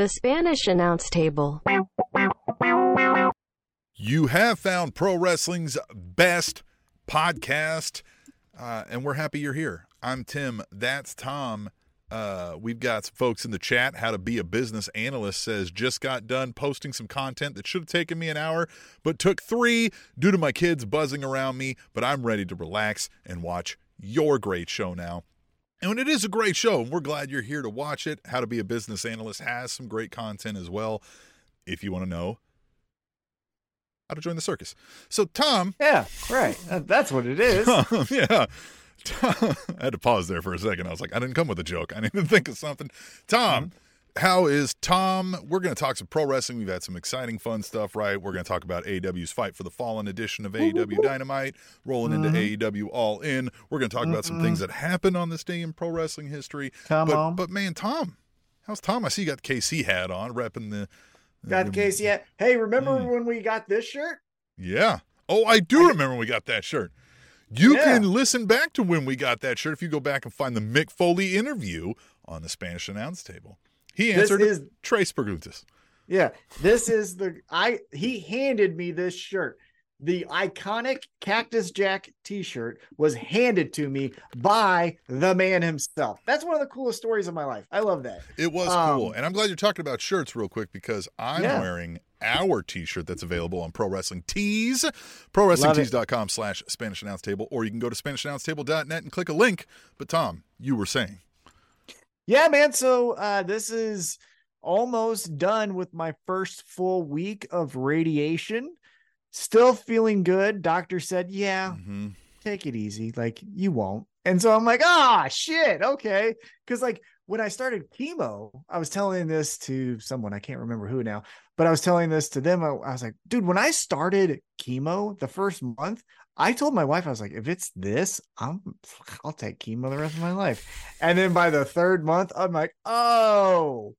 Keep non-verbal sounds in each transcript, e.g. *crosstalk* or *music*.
The Spanish announce table. You have found pro wrestling's best podcast, uh, and we're happy you're here. I'm Tim. That's Tom. Uh, we've got some folks in the chat. How to be a business analyst says just got done posting some content that should have taken me an hour, but took three due to my kids buzzing around me. But I'm ready to relax and watch your great show now. And it is a great show, and we're glad you're here to watch it. How to be a business analyst has some great content as well. If you want to know how to join the circus. So, Tom. Yeah, right. That's what it is. *laughs* yeah. *laughs* I had to pause there for a second. I was like, I didn't come with a joke. I *laughs* need to think of something. Tom, mm-hmm. How is Tom? We're going to talk some pro wrestling. We've had some exciting, fun stuff, right? We're going to talk about AEW's Fight for the Fallen edition of AEW Dynamite, rolling mm-hmm. into AEW All In. We're going to talk mm-hmm. about some things that happened on this day in pro wrestling history. Come but, on. But man, Tom, how's Tom? I see you got the KC hat on, repping the. Got the KC hat. Hey, remember mm. when we got this shirt? Yeah. Oh, I do remember when we got that shirt. You yeah. can listen back to when we got that shirt if you go back and find the Mick Foley interview on the Spanish announce table. He answered this is, Tres Preguntas. Yeah, this is the I he handed me this shirt. The iconic Cactus Jack t-shirt was handed to me by the man himself. That's one of the coolest stories of my life. I love that. It was um, cool. And I'm glad you're talking about shirts real quick because I'm yeah. wearing our t-shirt that's available on Pro Wrestling Tees, prowrestlingtees.com slash Spanish Announce Table, or you can go to SpanishAnnounceTable.net and click a link. But Tom, you were saying. Yeah, man. So uh, this is almost done with my first full week of radiation. Still feeling good. Doctor said, yeah, mm-hmm. take it easy. Like you won't. And so I'm like, ah, shit. Okay. Cause like when I started chemo, I was telling this to someone, I can't remember who now, but I was telling this to them. I, I, was like, dude, when I started chemo the first month, I told my wife, I was like, if it's this, I'm I'll take chemo the rest of my life. And then by the third month, I'm like, oh,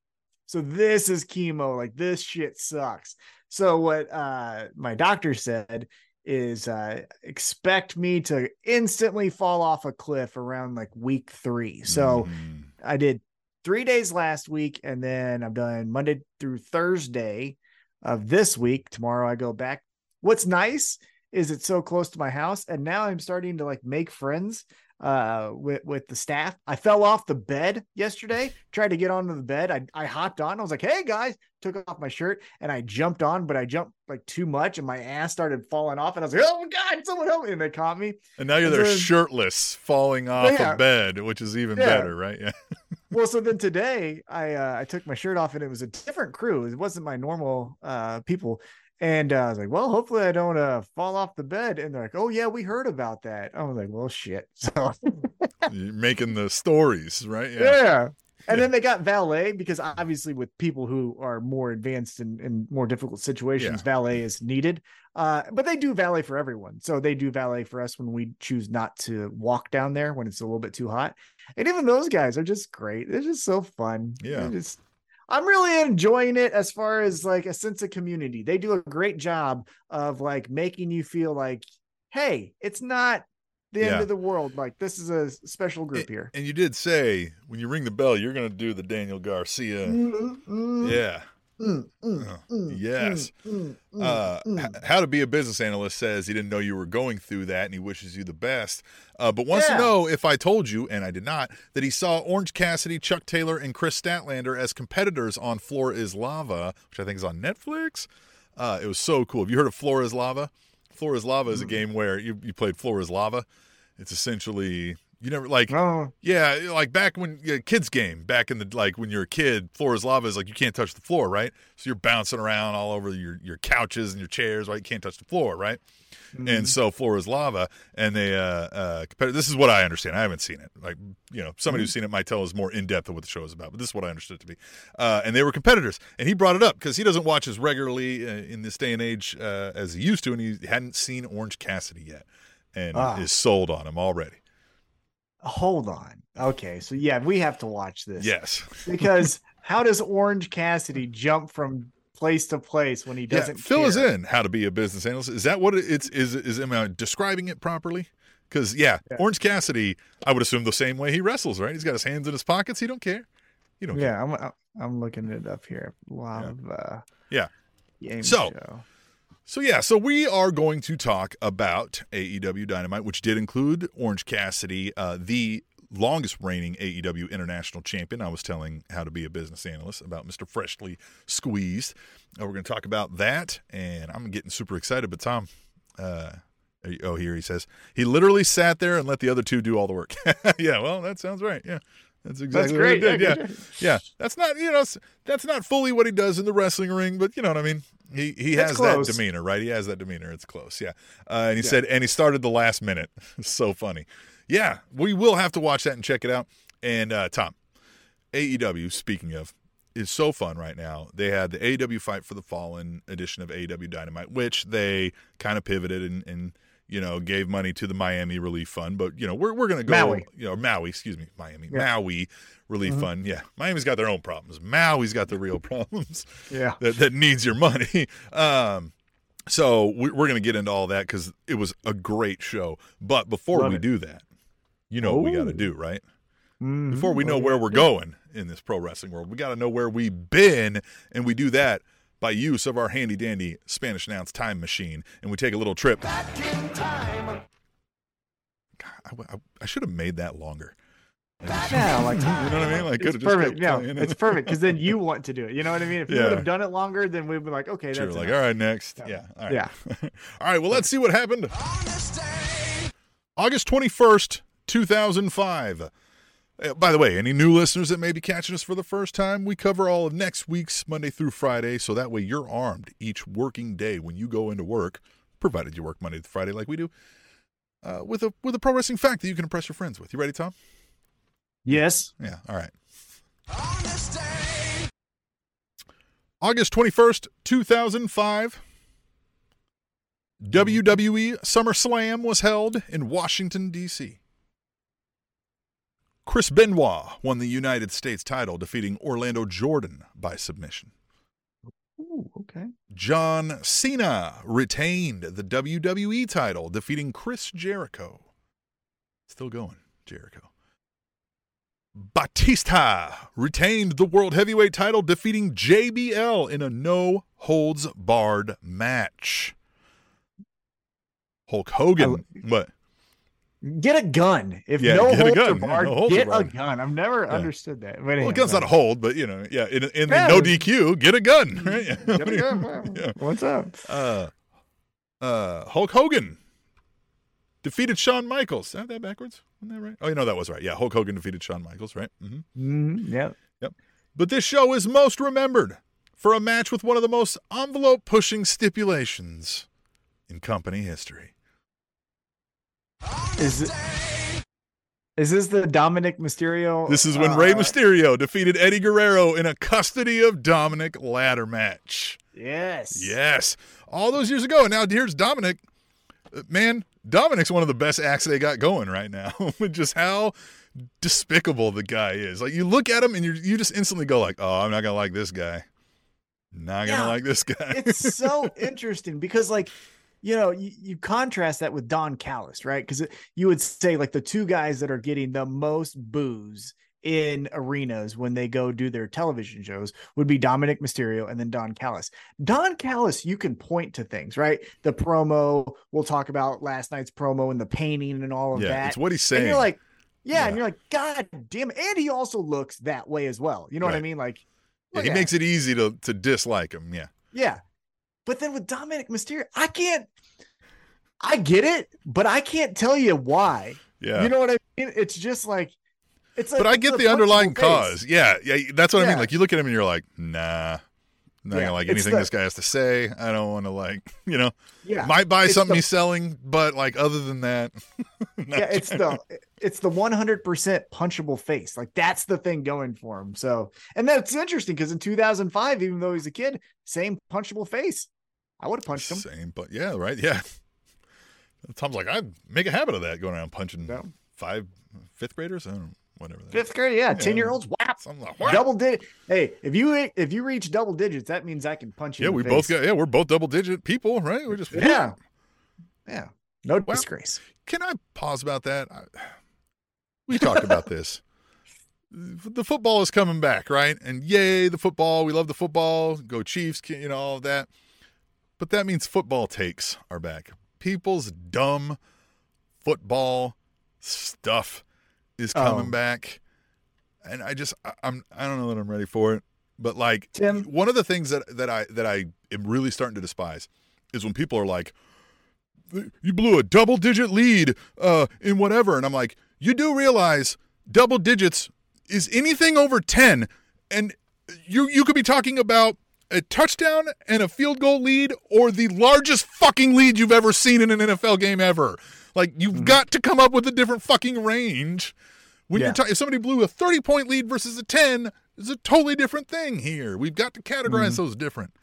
so this is chemo. Like this shit sucks. So what uh my doctor said is uh expect me to instantly fall off a cliff around like week three. So mm. I did three days last week, and then I've done Monday through Thursday of this week. Tomorrow I go back. What's nice is it's so close to my house, and now I'm starting to like make friends uh with with the staff. I fell off the bed yesterday, *laughs* tried to get onto the bed. I I hopped on. I was like, "Hey guys," took off my shirt and I jumped on, but I jumped like too much and my ass started falling off and I was like, "Oh my god, someone help me." And they caught me. And now you're and there so, shirtless falling off yeah. a bed, which is even yeah. better, right? Yeah. *laughs* well, so then today I uh, I took my shirt off and it was a different crew. It wasn't my normal uh people. And uh, I was like, well, hopefully I don't uh, fall off the bed. And they're like, oh, yeah, we heard about that. I was like, well, shit. *laughs* So You're making the stories, right? Yeah. yeah. And then they got valet because obviously, with people who are more advanced and in, in, more difficult situations, yeah. valet is needed. Uh, but they do valet for everyone. So they do valet for us when we choose not to walk down there when it's a little bit too hot. And even those guys are just great. They're just so fun. Yeah. They're just I'm really enjoying it as far as like a sense of community. They do a great job of like making you feel like, hey, it's not the yeah. end of the world. Like this is a special group and, here. And you did say when you ring the bell, you're going to do the Daniel Garcia. Mm-hmm. Yeah. Mm, mm, uh, mm, yes. Uh, how to be a business analyst says he didn't know you were going through that and he wishes you the best. Uh, but wants yeah. to know if I told you, and I did not, that he saw Orange Cassidy, Chuck Taylor, and Kris Statlander as competitors on Floor is Lava, which I think is on Netflix. Uh, it was so cool. Have you heard of Floor is Lava? Floor is Lava is a game where you, you played Floor is Lava. It's essentially you never like, oh. yeah, like back when yeah, kids game back in the like when you're a kid, floor is lava is like you can't touch the floor, right? So you're bouncing around all over your your couches and your chairs, right? You can't touch the floor, right? Mm-hmm. And so floor is lava, and they uh uh this is what I understand. I haven't seen it. Like you know, somebody mm-hmm. who's seen it might tell us more in depth of what the show is about, but this is what I understood it to be. Uh, and they were competitors, and he brought it up because he doesn't watch as regularly uh, in this day and age uh, as he used to, and he hadn't seen Orange Cassidy yet, and ah. is sold on him already hold on. Okay, so yeah, we have to watch this. Yes. *laughs* because how does Orange Cassidy jump from place to place when he doesn't yeah, fill care? us in how to be a business analyst. Is that what it's is is am I describing it properly? Because yeah, yeah, Orange Cassidy, I would assume the same way he wrestles, right? He's got his hands in his pockets. He don't care. You don't. Yeah, care. I'm, I'm looking it up here. A lot Yeah. of uh Yeah. So, show. So yeah, so we are going to talk about AEW Dynamite, which did include Orange Cassidy, uh, the longest reigning AEW International Champion. I was telling how to be a business analyst about Mr. Freshly Squeezed. Uh, we're going to talk about that, and I'm getting super excited. But Tom, uh, oh, here he says he literally sat there and let the other two do all the work. *laughs* yeah, well, that sounds right. Yeah. That's exactly That's great. what he did. Yeah, Yeah, yeah. That's not you know that's not fully what he does in the wrestling ring, but you know what I mean. He he It's has close. that demeanor, right? He has that demeanor. It's close, yeah. Uh, and he Yeah. said, and he started the last minute. *laughs* so funny. Yeah, we will have to watch that and check it out. And uh, Tom, AEW. Speaking of, is so fun right now. They had the AEW Fight for the Fallen edition of AEW Dynamite, which they kind of pivoted and, and you know gave money to the Miami Relief Fund. But you know we're we're gonna go Maui. you know Maui, excuse me, Miami Yeah. Maui Relief Mhm. Fund. Yeah, Miami's got their own problems. Maui's got the real *laughs* problems Yeah. that, that needs your money. *laughs* Um, so we, we're going to get into all that because it was a great show. But before Love we it. do that, you know what we got to Oh. do, right? Mhm. Before we know where we're going in this pro wrestling world, we got to know where we've been, and we do that by use of our handy dandy Spanish announce time machine, and we take a little trip. God, I, I- I should have made that longer. Yeah, like You know what I mean? Like, it's perfect. Yeah, playing it's perfect because then you want to do it. You know what I mean? If you Yeah. would have done it longer, then we'd be like, okay, that's like, enough. all right, next. Yeah. Yeah. All right. Yeah. *laughs* all right, well, let's see what happened. August 21st, 2005. Uh, by the way, any new listeners that may be catching us for the first time, we cover all of next week's Monday through Friday, so that way you're armed each working day when you go into work, provided you work Monday through Friday like we do, uh, with a with a pro wrestling fact that you can impress your friends with. You ready, Tom? Yes. Yeah, all right. August 21st, 2005. WWE SummerSlam was held in Washington, D.C. Chris Benoit won the United States title, defeating Orlando Jordan by submission. Ooh, okay. John Cena retained the WWE title, defeating Chris Jericho. Still going, Jericho. Batista retained the World Heavyweight title, defeating JBL in a no holds barred match. Hulk Hogan, what? Get a gun. If Yeah, no holds gun. are Yeah, no are get a gun. I've never Yeah. understood that. But Well, gun's not a hold, but you know, yeah, in, in the no DQ, get a gun. *laughs* Right? Get a gun. *laughs* Yeah. What's up? uh, uh, Hulk Hogan defeated Shawn Michaels. Is that backwards? Isn't that right? Oh, you know that was right. Yeah, Hulk Hogan defeated Shawn Michaels, right? Mm-hmm. Mm, yeah. But this show is most remembered for a match with one of the most envelope pushing stipulations in company history. Is it, is this the Dominic Mysterio? This is when Rey uh, Mysterio defeated Eddie Guerrero in a custody of Dominic ladder match. Yes. Yes. All those years ago. And now here's Dominic. Uh, Man, Dominic's one of the best acts they got going right now. *laughs* with just how despicable the guy is. Like you look at him and you you just instantly go like, "Oh, I'm not going to like this guy." Not going to Yeah. like this guy. it's so *laughs* interesting because like you know you, you contrast that with don callis right because you would say like the two guys that are getting the most booze in arenas when they go do their television shows would be dominic mysterio and then don callis don callis you can point to things right the promo we'll talk about last night's promo and the painting and all of yeah, that it's what he's saying. and you're like yeah, Yeah. and you're like god damn it. and he also looks that way as well you know what i mean like Yeah, he makes it easy to to dislike him. Yeah. yeah. But then with Dominic Mysterio, I can't I get it, but I can't tell you why. Yeah. You know what I mean? It's just like it's a, but I get the underlying cause. Yeah, yeah, that's what I mean. Like you look at him and you're like, nah, not Yeah, gonna like it's anything the- this guy has to say. I don't want to like, *laughs* you know, Yeah. might buy It's something the- he's selling, but like other than that, *laughs* yeah, it's the it's the 100% punchable face. Like that's the thing going for him. So, and that's interesting because in 2005 even though he's a kid, same punchable face. I would have punched him. same. But yeah, right, yeah. Tom's like, I'd make a habit of that, going around punching Yeah. five fifth graders. I don't know, whatever. Fifth grade, yeah, 10 year olds. Wow. Something like. Double digit. Hey, if you if you reach double digits, that means I can punch you. Yeah, in the we face. both got. Yeah, we're both double digit people, right? We're just Yeah. Yeah. No Well, disgrace. Can I pause about that? I, we talked about *laughs* this. the football is coming back, right? And yay, the football. We love the football. Go Chiefs, you know, all of that. But that means football takes are back. People's dumb football stuff is coming oh. back. And I just I, I'm I don't know that I'm ready for it. But like Tim. one of the things that that I that I am really starting to despise is when people are like you blew a double digit lead uh in whatever and I'm like you do realize double digits is anything over 10 and you you could be talking about a touchdown and a field goal lead or the largest fucking lead you've ever seen in an NFL game ever. Like you've mm-hmm. got to come up with a different fucking range. When yeah. you're talking if somebody blew a 30 point lead versus a 10, it's a totally different thing here. We've got to categorize mm-hmm. those different.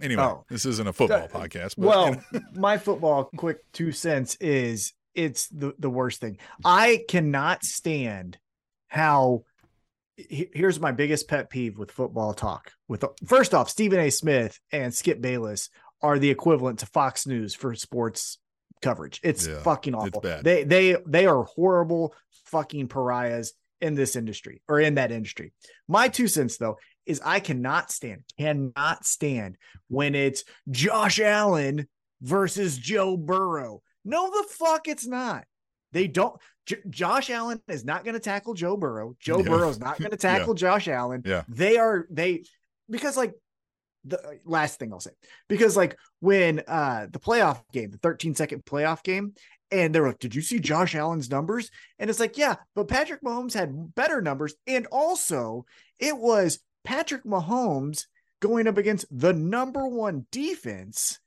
Anyway, oh. this isn't a football podcast. But, well, you know. *laughs* my football quick two cents is it's the, the worst thing. I cannot stand how here's my biggest pet peeve with football talk. With first off, Stephen A. Smith and Skip Bayless are the equivalent to Fox News for sports coverage. It's yeah, fucking awful. It's they they they are horrible fucking pariahs in this industry or in that industry. My two cents though is I cannot stand cannot stand when it's Josh Allen versus Joe Burrow. No the fuck it's not. They don't. J- Josh Allen is not going to tackle Joe Burrow. Joe yeah. Burrow is not going *laughs* to tackle yeah. Josh Allen. Yeah. They are they because like the last thing I'll say because like when uh the playoff game, the 13 second playoff game, and they're like, "Did you see Josh Allen's numbers?" And it's like, "Yeah, but Patrick Mahomes had better numbers, and also it was Patrick Mahomes going up against the number one defense,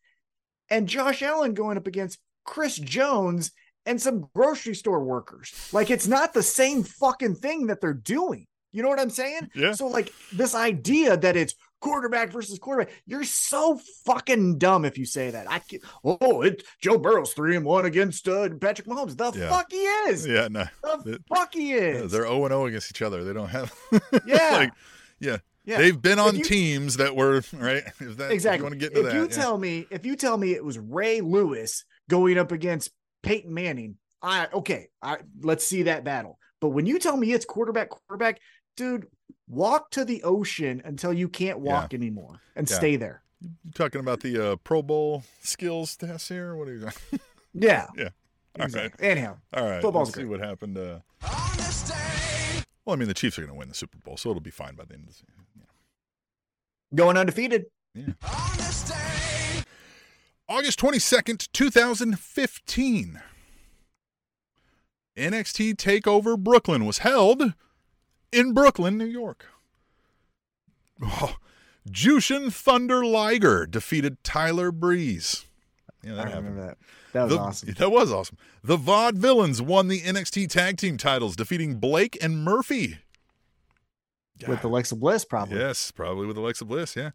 and Josh Allen going up against Chris Jones and some grocery store workers. Like it's not the same fucking thing that they're doing. You know what I'm saying? Yeah. So like this idea that it's quarterback versus quarterback, you're so fucking dumb if you say that. I can, oh, it Joe Burrow's three and one against uh, Patrick Mahomes. The yeah. fuck he is. Yeah, no. The it, fuck he is. Yeah, they're 0 and 0 against each other. They don't have. *laughs* yeah. like, yeah. Yeah. They've been on you, teams that were right. That, exactly. If you, if that, you yeah. tell me, if you tell me it was Ray Lewis going up against Peyton Manning. I okay, I let's see that battle. But when you tell me it's quarterback, quarterback, dude, walk to the ocean until you can't walk yeah. anymore and yeah. stay there. You talking about the uh, Pro Bowl skills test here? What are you? Going? *laughs* Yeah. Yeah. All exactly. right. Anyhow. All right. Football's Let's great. see what happened. Uh... Well, I mean, the Chiefs are going to win the Super Bowl, so it'll be fine by the end of the season. Going undefeated. Yeah. August 22nd, 2015. NXT TakeOver Brooklyn was held in Brooklyn, New York. Oh, Jushin Thunder Liger defeated Tyler Breeze. Yeah, that I happened. remember that. That was the, awesome. That was awesome. The Vaudevillains won the NXT Tag Team titles, defeating Blake and Murphy. With Alexa Bliss, probably. Yes, probably with Alexa Bliss, yeah.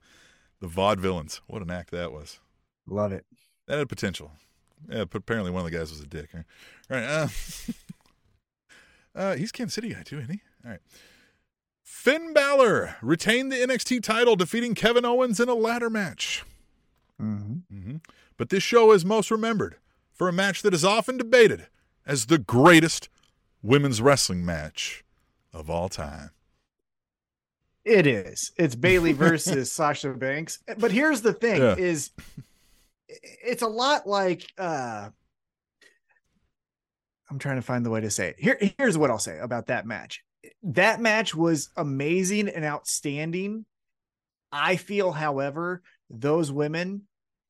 The Vaudevillains. What an act that was. Love it. That had potential. Yeah, but apparently one of the guys was a dick. Right. right uh, *laughs* uh, he's Kansas City guy too, isn't he? All right. Finn Balor retained the NXT title, defeating Kevin Owens in a ladder match. Mm-hmm. Mm-hmm. But this show is most remembered for a match that is often debated as the greatest women's wrestling match of all time. It is. It's Bayley *laughs* versus Sasha Banks. But here's the thing: yeah. is it's a lot like uh I'm trying to find the way to say it. Here, here's what I'll say about that match. That match was amazing and outstanding. I feel, however, those women,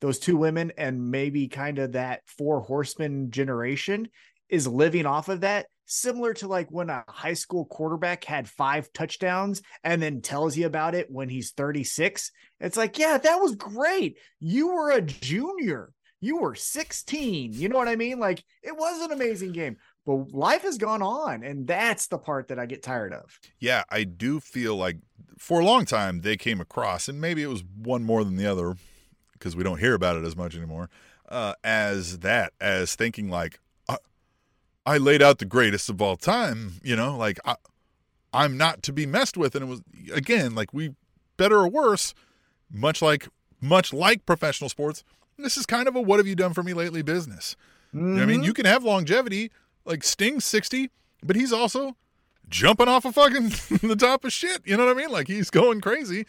those two women, and maybe kind of that four horsemen generation is living off of that similar to like when a high school quarterback had five touchdowns and then tells you about it when he's 36. It's like, yeah, that was great. You were a junior. You were 16. You know what I mean? Like it was an amazing game. But life has gone on, and that's the part that I get tired of. Yeah, I do feel like for a long time they came across, and maybe it was one more than the other because we don't hear about it as much anymore, uh, as that, as thinking like, I laid out the greatest of all time, you know, like I, I'm not to be messed with. And it was again, like we better or worse, much like much like professional sports, this is kind of a what have you done for me lately business. Mm-hmm. You know I mean, mm-hmm. you can have longevity, like Sting's 60, but he's also jumping off of fucking *laughs* the top of shit. You know what I mean? Like he's going crazy.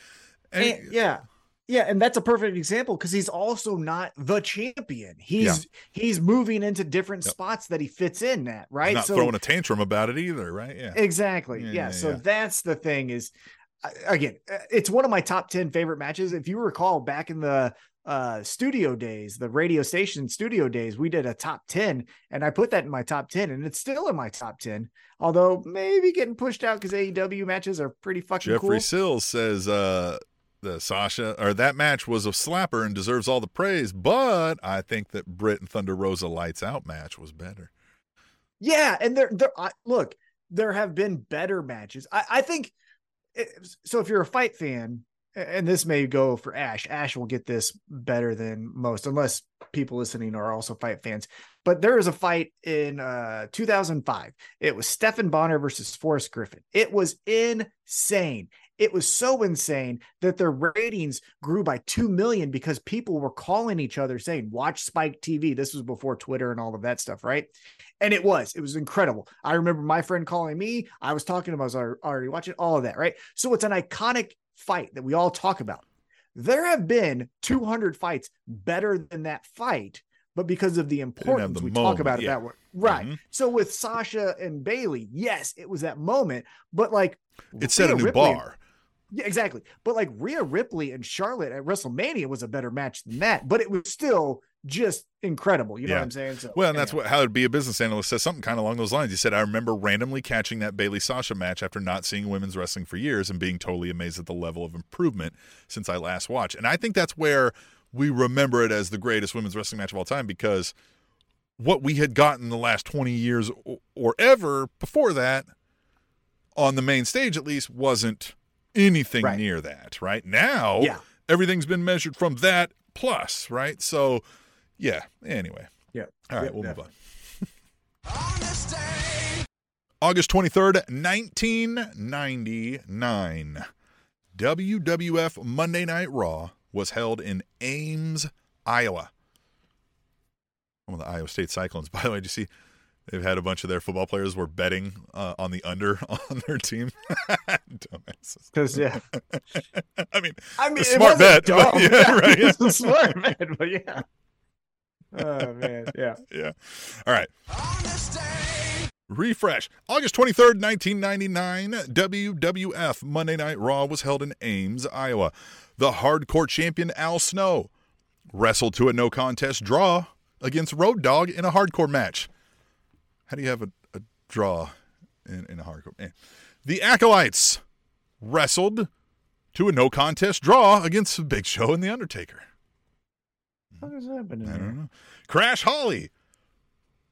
And, and, yeah. Yeah, and that's a perfect example because he's also not the champion. He's yeah. he's moving into different yep. spots that he fits in at, right? He's not so, throwing a tantrum about it either, right? Yeah. Exactly. Yeah. yeah so that's the thing is again, uh, it's one of my top 10 favorite matches. If you recall back in the uh studio days the radio station studio days we did a top 10 and i put that in my top 10 and it's still in my top 10 although maybe getting pushed out because aew matches are pretty fucking jeffrey cool. sills says uh the sasha or that match was a slapper and deserves all the praise but i think that britt and thunder rosa lights out match was better yeah and there there I, look there have been better matches i i think so if you're a fight fan and this may go for Ash. Ash will get this better than most, unless people listening are also fight fans. But there is a fight in uh, 2005. It was Stephan Bonnar versus Forrest Griffin. It was insane. It was so insane that their ratings grew by 2 million because people were calling each other saying, Watch Spike TV. This was before Twitter and all of that stuff, right? And it was, it was incredible. I remember my friend calling me. I was talking to him, I was already watching all of that, right? So it's an iconic fight that we all talk about. There have been 200 fights better than that fight, but because of the importance, the we moment, talk about yeah. it that way. Right. Mm-hmm. So with Sasha and Bayley, yes, it was that moment, but like it set a new Ripley, bar. Yeah, exactly. But like Rhea Ripley and Charlotte at WrestleMania was a better match than that, but it was still just incredible. You know yeah. what I'm saying? So, well, and that's what how to be a business analyst says something kind of along those lines. He said, I remember randomly catching that Bayley Sasha match after not seeing women's wrestling for years and being totally amazed at the level of improvement since I last watched. And I think that's where we remember it as the greatest women's wrestling match of all time because what we had gotten the last 20 years or ever before that on the main stage at least wasn't anything right. near that right now yeah. everything's been measured from that plus right so yeah. Anyway. Yeah. All right, we'll move on. August 23rd, 1999. WWF Monday Night Raw was held in Ames, Iowa. One of the Iowa State Cyclones. *laughs* By the way, did you see they've had a bunch of their football players were betting uh, on the under *laughs* on their team? *laughs* Because yeah, I mean, I mean, smart bet. But, yeah, right. It's a smart bet, but yeah oh man, yeah, *laughs* yeah. All right. Refresh. August 23rd, 1999, WWF Monday Night Raw was held in Ames, Iowa. The hardcore champion Al Snow wrestled to a no contest draw against Road Dog in a hardcore match. How do you have a, a draw in, in a hardcore? Man. The Acolytes wrestled to a no contest draw against Big Show and The Undertaker. What is happening? I don't know. Crash Holly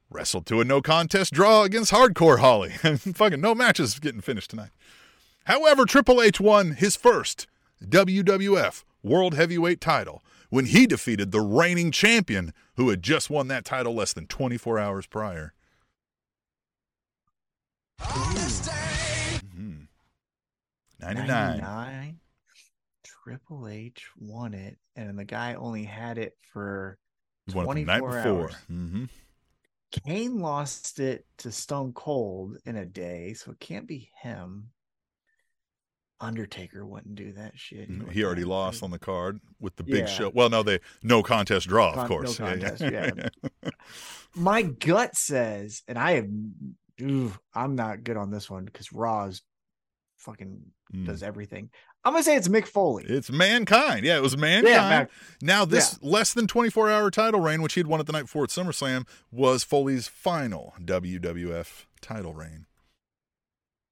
wrestled to a no contest draw against Hardcore Holly. *laughs* Fucking no matches getting finished tonight. However, Triple H won his first WWF World Heavyweight title when he defeated the reigning champion who had just won that title less than 24 hours prior. Mm-hmm. 99. 99. Triple H won it, and the guy only had it for 24 hours. Mm-hmm. Kane lost it to Stone Cold in a day, so it can't be him. Undertaker wouldn't do that shit. He, he already lost on the card with the big yeah. show. Well, no, they no contest draw, Con- of course. No contest, yeah. yeah. *laughs* My gut says, and I am, ooh, I'm not good on this one because Raw's fucking mm. does everything. I'm gonna say it's Mick Foley. It's mankind. Yeah, it was mankind. Yeah, now this yeah. less than 24 hour title reign, which he'd won at the night before at SummerSlam, was Foley's final WWF title reign.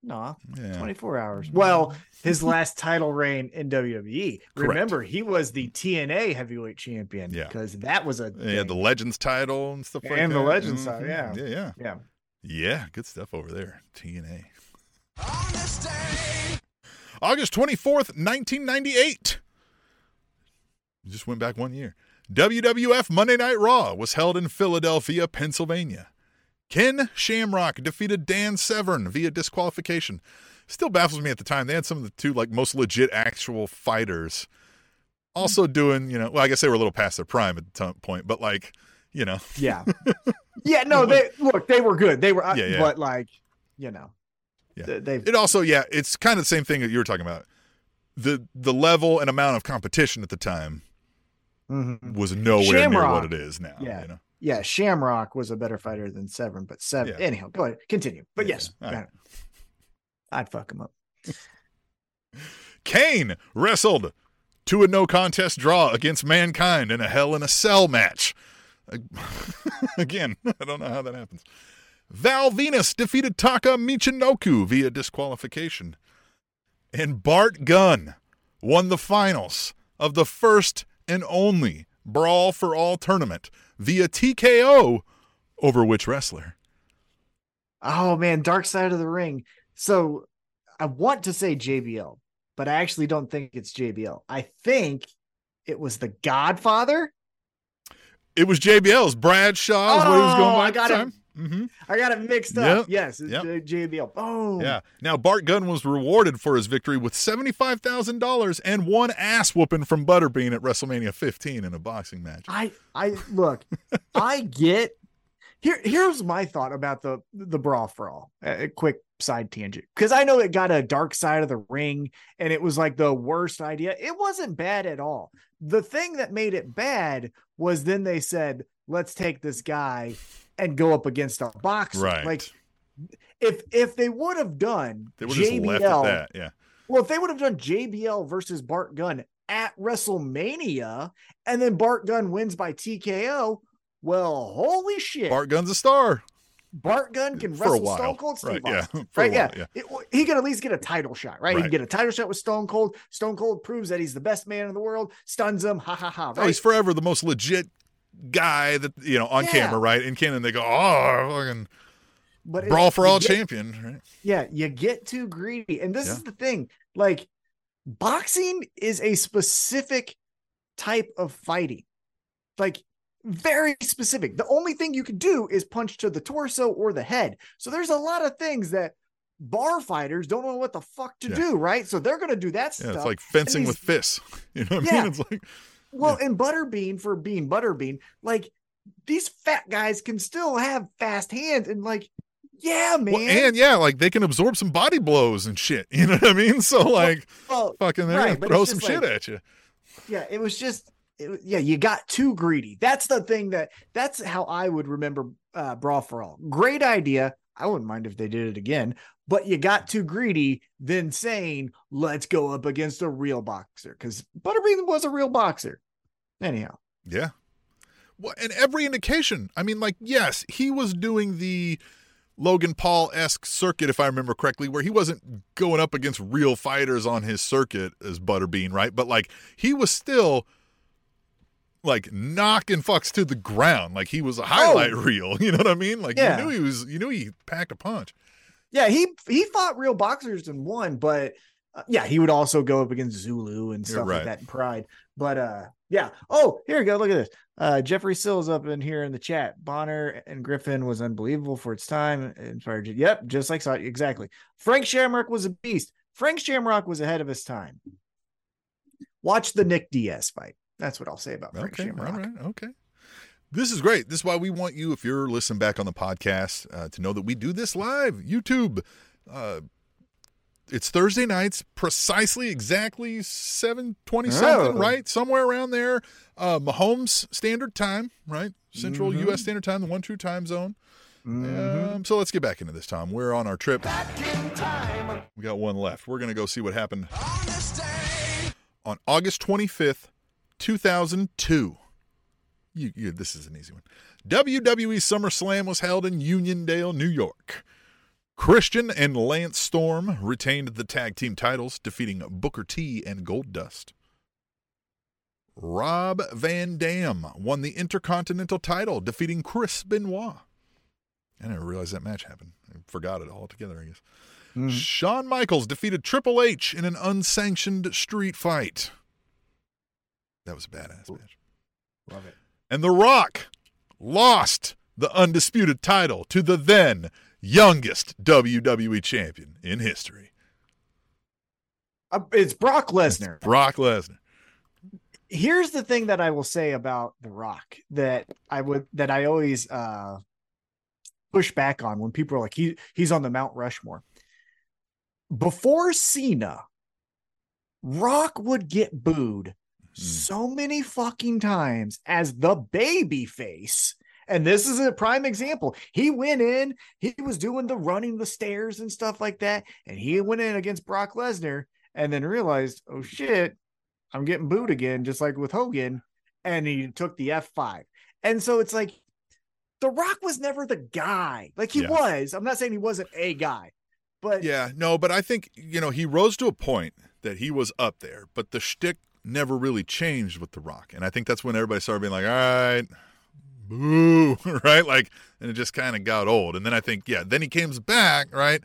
No, yeah. 24 hours. Well, his last title reign in WWE. Correct. Remember, he was the TNA heavyweight champion. Yeah. Because that was a Yeah, the Legends title and stuff like and that. And the Legends mm-hmm. title, yeah. Yeah, yeah. Yeah. Yeah, good stuff over there. TNA. August 24th, 1998. Just went back one year. WWF Monday Night Raw was held in Philadelphia, Pennsylvania. Ken Shamrock defeated Dan Severn via disqualification. Still baffles me at the time. They had some of the two like most legit actual fighters. Also doing, you know, well, I guess they were a little past their prime at the point, but like, you know. Yeah. *laughs* Yeah, no, they look, they were good. They were uh, yeah, yeah. but like, you know. Yeah. They've It also, yeah, it's kind of the same thing that you were talking about. The the level and amount of competition at the time Mhm. was nowhere near what it is now. Yeah. You know? yeah, Shamrock was a better fighter than Severn, but Severn. Yeah. Anyhow, go ahead, continue. But Yeah, yes, right. I'd fuck him up. Kane wrestled to a no contest draw against Mankind in a Hell in a Cell match. *laughs* Again, *laughs* I don't know how that happens. Val Venis defeated Taka Michinoku via disqualification. And Bart Gunn won the finals of the first and only Brawl for All tournament via TKO over which wrestler? Oh man, Dark Side of the Ring. So I want to say JBL, but I actually don't think it's JBL. I think it was the Godfather. It was JBL's. Bradshaw what was going Oh, I got it. Time. hmm I got it mixed Yep, up. Yes, it's yep. JBL. Boom. Yeah. Now Bart Gunn was rewarded for his victory with seventy-five thousand dollars and one ass whooping from Butterbean at WrestleMania 15 in a boxing match. I I look, *laughs* I get here. Here's my thought about the the brawl for all. A quick side tangent because I know it got a dark side of the ring and it was like the worst idea. It wasn't bad at all. The thing that made it bad was then they said, "Let's take this guy and go up against a boxer." Right. Like if if they would have done they would just left JBL, that. Yeah. well, if they would have done JBL versus Bart Gunn at WrestleMania and then Bart Gunn wins by TKO, well, holy shit. Bart, Gunn's a star Bart Gunn can for a wrestle while. Stone Cold Steve right. Yeah. Austin. *laughs* For Right, a yeah. while. Yeah. It- he can at least get a title shot, right? He Right. can get a title shot with Stone Cold. Stone Cold proves that he's the best man in the world, stuns him, ha ha ha. Oh, he's forever the most legit guy that you know on Yeah. camera, right? In canon, they go, "Oh, fucking but brawl for all get- champion." Right? Yeah, you get too greedy. And this Yeah. is the thing like, boxing is a specific type of fighting, like, very specific. The only thing you can do is punch to the torso or the head. So there's a lot of things that bar fighters don't know what the fuck to Yeah. do, right? So they're going to do that Yeah, stuff. it's like fencing these- with fists. *laughs* You know what I mean? It's like Well, and Butterbean for being Butterbean, like these fat guys can still have fast hands and like, yeah, man. well, and yeah, like they can absorb some body blows and shit. *laughs* You know what I mean? So like, Well, fucking, they're right, gonna throw some just shit at you. yeah, it was just, it, yeah, you got too greedy. That's the thing that that's how I would remember uh, Brawl for All. Great idea. I wouldn't mind if they did it again, but you got too greedy, then saying, let's go up against a real boxer because Butterbean was a real boxer. Anyhow, Yeah. Well, and every indication. I mean, like, yes, he was doing the Logan Paul esque circuit, if I remember correctly, where he wasn't going up against real fighters on his circuit as Butterbean, right? But like, he was still like knocking fucks to the ground. Like he was a highlight oh. reel. *laughs* You know what I mean? Like Yeah. you knew he was. You knew he packed a punch. Yeah, he he fought real boxers and won, but uh, yeah, he would also go up against Zulu and stuff right. like that in Pride. But uh, yeah. Oh, here we go. Look at this. Uh, Jeffrey Sills up in here in the chat. Bonnar and Griffin was unbelievable for its time. Inspired. Yep, just like exactly. Frank Shamrock was a beast. Frank Shamrock was ahead of his time. Watch the Nick Diaz fight. That's what I'll say about Frank Okay, Shamrock. right, okay. This is great. This is why we want you, if you're listening back on the podcast, uh, to know that we do this live, YouTube. Uh, it's Thursday nights, precisely, exactly seven twenty something, Oh. right? Somewhere around there. Uh, Mahomes Standard Time, right? Central Mhm. U.S. Standard Time, the one true time zone. Mhm. Um, so let's get back into this, Tom. We're on our trip. We got one left. We're going to go see what happened on August 25th, 2002. You, you, this is an easy one. WWE SummerSlam was held in Uniondale, New York. Christian and Lance Storm retained the tag team titles, defeating Booker T and Goldust. Rob Van Dam won the Intercontinental title, defeating Chris Benoit. I didn't realize that match happened. I forgot it altogether, I guess. Mhm. Shawn Michaels defeated Triple H in an unsanctioned street fight. That was a badass match. Love it. And The Rock lost the undisputed title to the then youngest WWE champion in history, Uh, it's Brock Lesnar. Brock Lesnar. here's the thing that I will say about The Rock that I would that I always uh push back on when people are like he he's on the Mount Rushmore. before Cena, Rock would get booed Hmm. so many fucking times as the baby face. And this is a prime example. He went in, he was doing the running the stairs and stuff like that. And he went in against Brock Lesnar and then realized, oh shit, I'm getting booed again, just like with Hogan. And he took the F5. And so it's like, The Rock was never the guy. Like he Yeah. was. I'm not saying he wasn't a guy, but Yeah, no, but I think you know he rose to a point that he was up there, but the shtick never really changed with The Rock, and I think that's when everybody started being like, "All right, boo," *laughs* right? Like, and it just kind of got old. And then I think, yeah, then he comes back, right?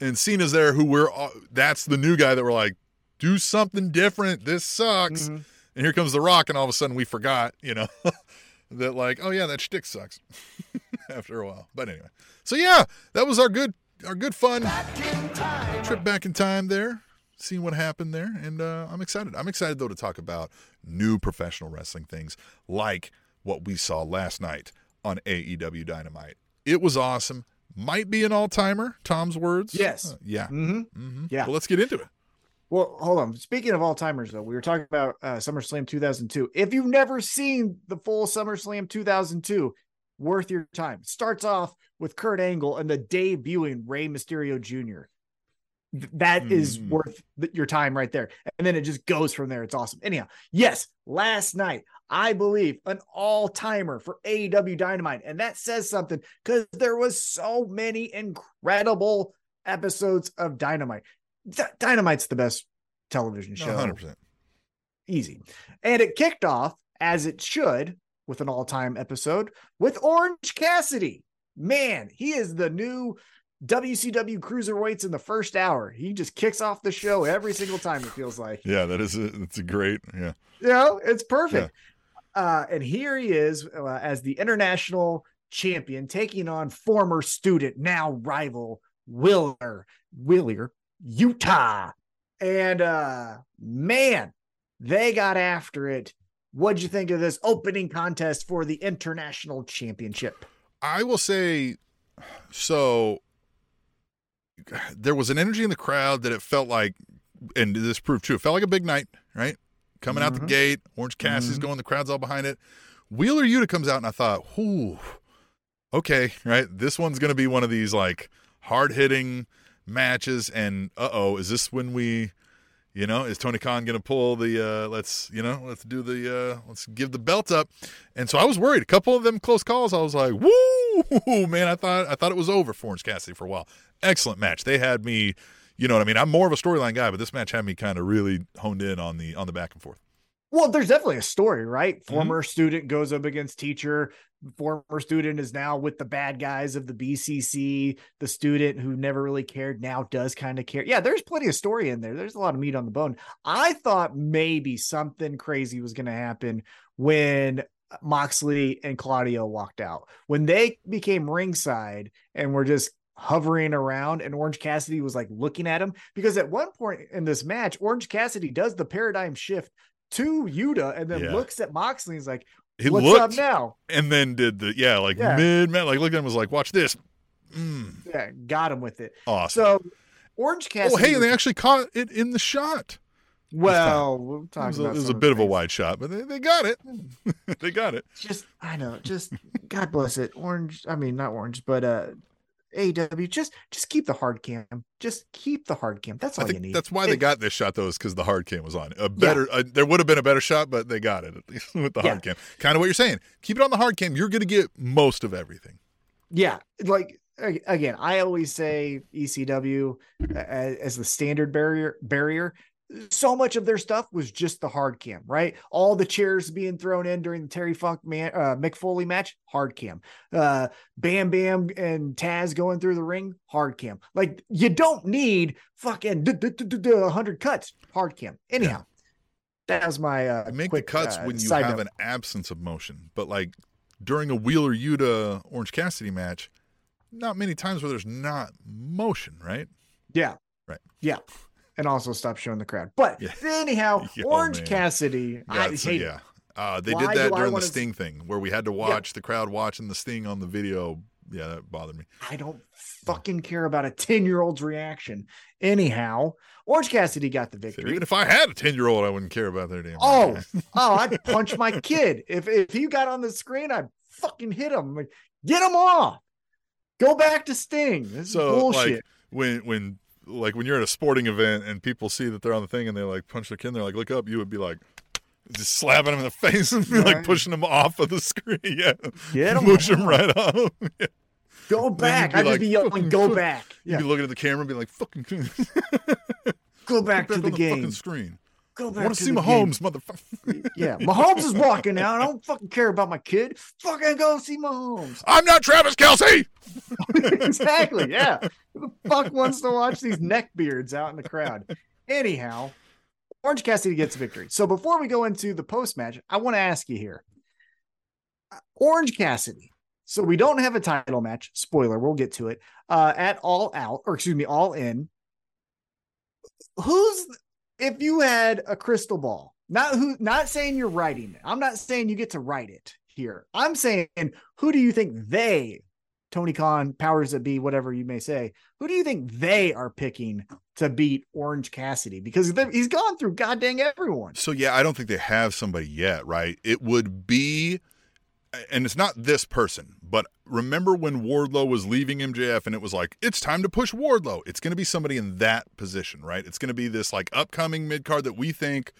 And Cena's there, who we're all, that's the new guy that we're like, do something different. This sucks. Mhm. And here comes The Rock, and all of a sudden we forgot, you know, *laughs* that like, oh yeah, that shtick sucks *laughs* after a while. But anyway, so yeah, that was our good, our good fun trip back in time there, seeing what happened there, and uh, I'm excited. I'm excited though to talk about new professional wrestling things like what we saw last night on AEW Dynamite. It was awesome. Might be an all timer. Tom's words. Yes. Uh, yeah. hmm hmm Yeah. Well, let's get into it. Well, hold on. Speaking of all timers, though, we were talking about uh, SummerSlam 2002. If you've never seen the full SummerSlam 2002, worth your time. Starts off with Kurt Angle and the debuting Rey Mysterio Jr. Th- That is Mm. worth your time right there. And then it just goes from there. It's awesome. Anyhow, yes, last night, I believe an all timer for AEW Dynamite. And that says something because there was so many incredible episodes of Dynamite. D- Dynamite's the best television show. 100%. Easy. And it kicked off as it should with an all time episode with Orange Cassidy. Man, he is the new WCW cruiserweights in the first hour. He just kicks off the show every single time, it feels like. Yeah, that is a, it's a great. Yeah. You know, it's perfect. Uh, and here he is uh, as the international champion, taking on former student, now rival Willer, Willier, Yuta. And uh, man, they got after it. What'd you think of this opening contest for the international championship? I will say, so there was an energy in the crowd that it felt like, and this proved true. It felt like a big night, right? Coming out the Mhm. gate, Orange Cassidy's Mhm. going, the crowd's all behind it. Wheeler Yuta comes out, and I thought, whoo, okay, right? This one's going to be one of these like hard hitting matches. And uh oh, is this when we, you know, is Tony Khan going to pull the, uh, let's, you know, let's do the, uh, let's give the belt up. And so I was worried. A couple of them close calls, I was like, woo, *laughs* man, I thought, I thought it was over for Orange Cassidy for a while. Excellent match. They had me, you know what I mean? I'm more of a storyline guy, but this match had me kind of really honed in on the, on the back and forth. Well, there's definitely a story, right? Mm-hmm. Former student goes up against teacher. Former student is now with the bad guys of the BCC. The student who never really cared now does kind of care. Yeah, there's plenty of story in there. There's a lot of meat on the bone. I thought maybe something crazy was going to happen when Moxley and Claudio walked out. When they became ringside and were just hovering around and Orange Cassidy was like looking at him because at one point in this match Orange Cassidy does the paradigm shift to Yuta and then Yeah. looks at Moxley and is like, He What's looked up now? and then did the, yeah, like Yeah. mid, man, like looked at him was like, watch this. Mm, Yeah, got him with it. awesome. So Orange Cassidy. oh, hey, and was- they actually caught it in the shot. well, we'll It talk was, a, it was a bit of a wide shot, but they, they got it. *laughs* they got it. Just I know, just God bless it. Orange, I mean not orange, but uh AW, just just keep the hard cam. Just keep the hard cam. That's all you need. that's why they got this shot though, is because the hard cam was on. A better, uh, there would have been a better shot, but they got it at least *laughs* with the Yeah. hard cam. Kind of what you're saying. Keep it on the hard cam. You're going to get most of everything. yeah like again i always say ecw a- as the standard barrier barrier so much of their stuff was just the hard cam right all the chairs being thrown in during the terry funk man uh mick foley match hard cam uh bam bam and taz going through the ring hard cam like you don't need fucking d- d- d- d- d- 100 cuts hard cam anyhow that was my uh make quick, the cuts uh, when you have note. an absence of motion, but like during a Wheeler Yuta Orange Cassidy match, not many times where there's not motion, right? Yeah. Right. Yeah. And also stop showing the crowd. But Yeah. anyhow, *laughs* Yo, Orange. Cassidy, I hate yeah. Uh, they Why did that during the Sting thing where we had to watch the crowd watching the Sting on the video yeah, that bothered me. I don't fucking care about a 10 year old's reaction. Anyhow, Orange Cassidy got the victory. Even if I had a 10 year old, I wouldn't care about their damn. Oh, oh, I'd *laughs* punch my kid. If if he got on the screen, I'd fucking hit him. Like, get him off. Go back to Sting. This so, is bullshit. Like, when when like when you're at a sporting event and people see that they're on the thing and they like punch their kid and they're like, look up, you would be like just slapping him in the face and be like pushing him off of the screen. *laughs* Yeah. Get him Push him right off. *laughs* yeah. Go back. I'd like, just be yelling, go back. You'd Yeah. be looking at the camera and be like, fucking *laughs* Go back to on the the game. fucking screen. Go back I back want to to see the Mahomes, game. motherfucker. Yeah. Mahomes is walking out. I don't fucking care about my kid. Fucking go see Mahomes. I'm not Travis Kelce. exactly. Yeah. The fuck wants to watch these neckbeards out in the crowd? Anyhow, Orange Cassidy gets a victory. So before we go into the post match, I want to ask you here Orange Cassidy. So we don't have a title match. Spoiler, we'll get to it. Uh, at All Out, or excuse me, All In. Who's if you had a crystal ball? Not who. Not saying you're writing it. I'm not saying you get to write it here. I'm saying who do you think they, Tony Khan, powers that be, whatever you may say, who do you think they are picking to beat Orange Cassidy? Because he's gone through goddamn everyone. So yeah, I don't think they have somebody yet, right? It would be and it's not this person, but remember when Wardlow was leaving MJF and it was like, it's time to push Wardlow. It's going to be somebody in that position, right? It's going to be this like upcoming mid card that we think,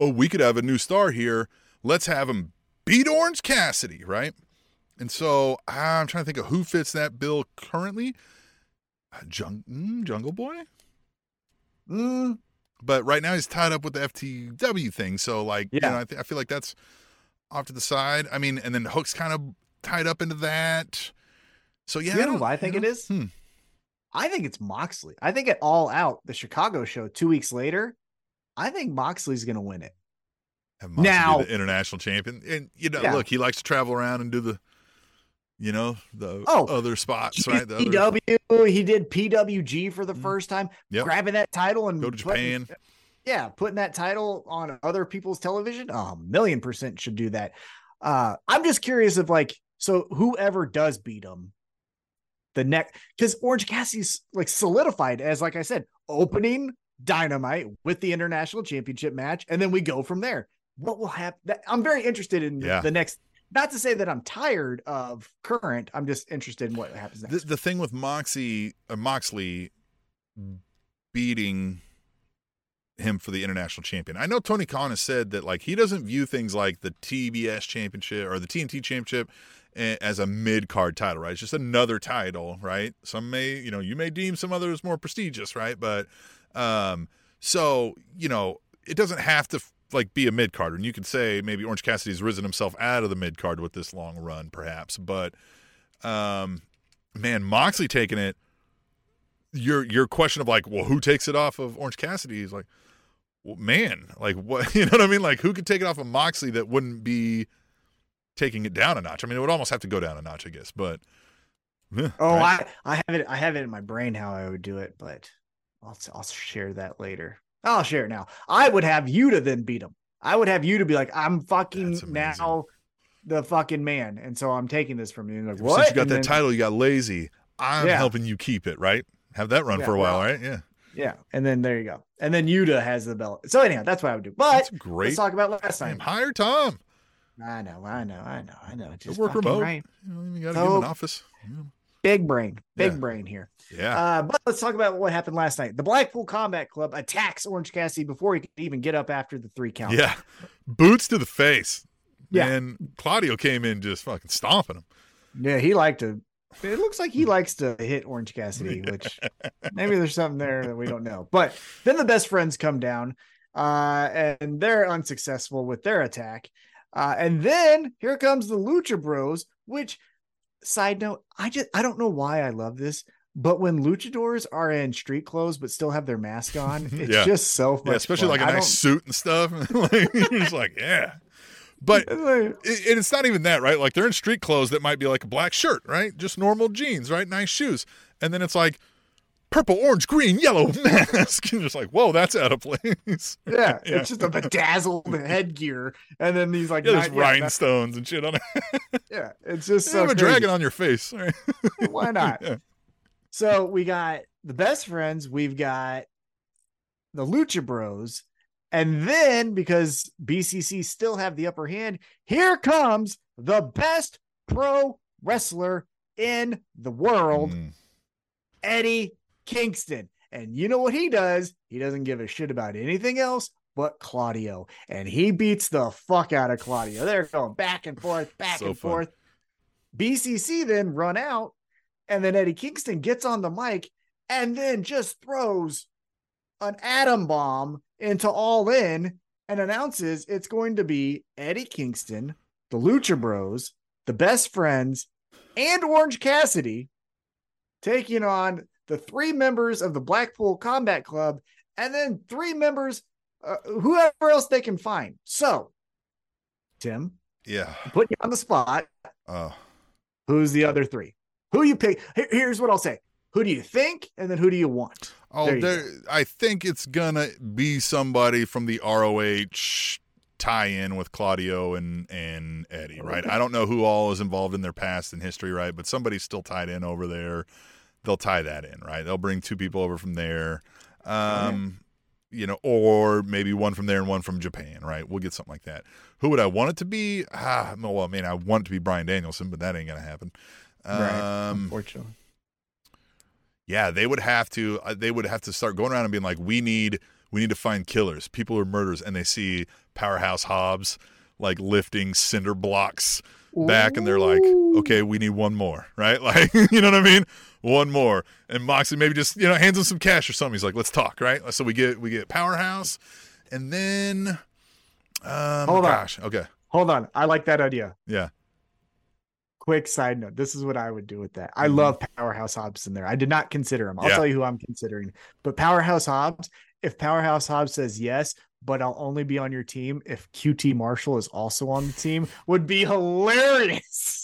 oh, we could have a new star here. Let's have him beat Orange Cassidy, right? And so I'm trying to think of who fits that bill currently. Uh, Jung- mm, Jungle Boy? Mm, but right now he's tied up with the FTW thing. So like, you Yeah. know, I, th- I feel like that's off to the side. I mean, and then Hook's kind of tied up into that. So yeah, You know don't- who I think you know, is? hmm. I think it's Moxley. I think at All Out, the Chicago show, two weeks later, I think Moxley's going to win it. Have Moxley be Now- the international champion, and you know, Yeah. look, he likes to travel around and do the, you know, the Oh, other spots, right? The other- PW, he did PWG for the Mhm. first time, Yep. grabbing that title and Go to putting- Japan. yeah, putting that title on other people's television. A million percent should do that. Uh, I'm just curious if like, so whoever does beat him, the next, because Orange Cassidy's like solidified as, like I said, opening dynamite with the international championship match, and then we go from there. What will happen? I'm very interested in Yeah. the next. Not to say that I'm tired of current. I'm just interested in what happens next. the, the thing with Moxie, uh, Moxley beating him for the international champion. I know Tony Khan has said that like he doesn't view things like the TBS championship or the TNT championship as a mid card title, right? It's just another title, right? Some may, you know, you may deem some others more prestigious, right? But um so, you know, it doesn't have to like be a mid card and you could say maybe Orange Cassidy's risen himself out of the mid card with this long run perhaps, but um man, Moxley taking it your your question of like, well, who takes it off of Orange Cassidy is like, well, man, like what *laughs* you know what I mean? Like who could take it off of Moxley that wouldn't be taking it down a notch? I mean, it would almost have to go down a notch, I guess. But eh, Oh, right? I, I have it. I have it in my brain how I would do it, but I'll I'll share that later. I'll share it now. I would have you to then beat him. I would have you to be like, I'm fucking now the fucking man, and so I'm taking this from you. And like, what? Since you got And that then- title, you got lazy. I'm Yeah. helping you keep it, right? Have that run Yeah, for a while, well, right? Yeah, Yeah, and then there you go. And then Yuta has the belt. So anyhow, that's what I would do. But that's let's great. talk about last time. hire Tom. I know, I know, I know, I know. Just work remote. right. You, know, you got to give him an So- office. Big brain, big Yeah. brain here. Yeah. Uh, but let's talk about what happened last night. The Blackpool Combat Club attacks Orange Cassidy before he could even get up after the three count. yeah. Boots to the face. Yeah. And Claudio came in just fucking stomping him. Yeah, he liked to. It looks like he likes to hit Orange Cassidy, *laughs* which maybe there's something there that we don't know. But then the best friends come down, uh, and they're unsuccessful with their attack. Uh, and then here comes the Lucha Bros. Which, side note, I just I don't know why I love this, but when luchadors are in street clothes but still have their mask on, *laughs* it's Yeah. just so much. Yeah, especially fun. like a I nice suit and stuff. *laughs* like, you're like, yeah. But *laughs* Like, it, it's not even that, right? Like they're in street clothes that might be like a black shirt, right? Just normal jeans, right? Nice shoes. And then it's like, purple, orange, green, yellow *laughs* mask. And just like, whoa, that's out of place. Yeah, *laughs* yeah. it's just a bedazzled headgear, and then these like yeah, there's rhinestones and shit on it. *laughs* yeah, it's just you so have a dragon on your face. Right? Why not? Yeah. So we got the best friends. We've got the Lucha Bros, and then because BCC still have the upper hand, here comes the best pro wrestler in the world, mm. Eddie Kingston. And you know what he does? He doesn't give a shit about anything else but Claudio. And he beats the fuck out of Claudio. They're going back and forth, back so and fun. forth. BCC then run out. And then Eddie Kingston gets on the mic and then just throws an atom bomb into All In and announces it's going to be Eddie Kingston, the Lucha Bros, the best friends, and Orange Cassidy taking on the three members of the Blackpool Combat Club and then three members, uh, whoever else they can find. So, Tim, yeah, put you on the spot. Oh, who's the other three? Who you pick? Here's what I'll say: Who do you think, and then who do you want? Oh, there I think it's gonna be somebody from the ROH tie-in with Claudio and and Eddie, right? I don't know who all is involved in their past and history, right? But somebody's still tied in over there. They'll tie that in, right? They'll bring two people over from there. Um, you know, or maybe one from there and one from Japan, right? We'll get something like that. Who would I want it to be? Ah, well, I mean, I want it to be Bryan Danielson, but that ain't gonna happen. Right, um, unfortunately yeah, they would have to uh, they would have to start going around and being like, we need we need to find killers. People who are murderers, and they see Powerhouse Hobbs like lifting cinder blocks back, and they're like, okay, we need one more, *laughs* right? Like, *laughs* you know what I mean? One more, and Moxley maybe just you know hands him some cash or something. He's like, let's talk, right? So we get we get Powerhouse, and then um, hold gosh, on, okay, hold on, I like that idea. Yeah, quick side note this is what i would do with that. I mm-hmm. love powerhouse hobbs in there. I did not consider him. I'll yeah. tell you who i'm considering. But powerhouse hobbs if powerhouse hobbs says yes but i'll only be on your team if qt marshall is also on the team would be hilarious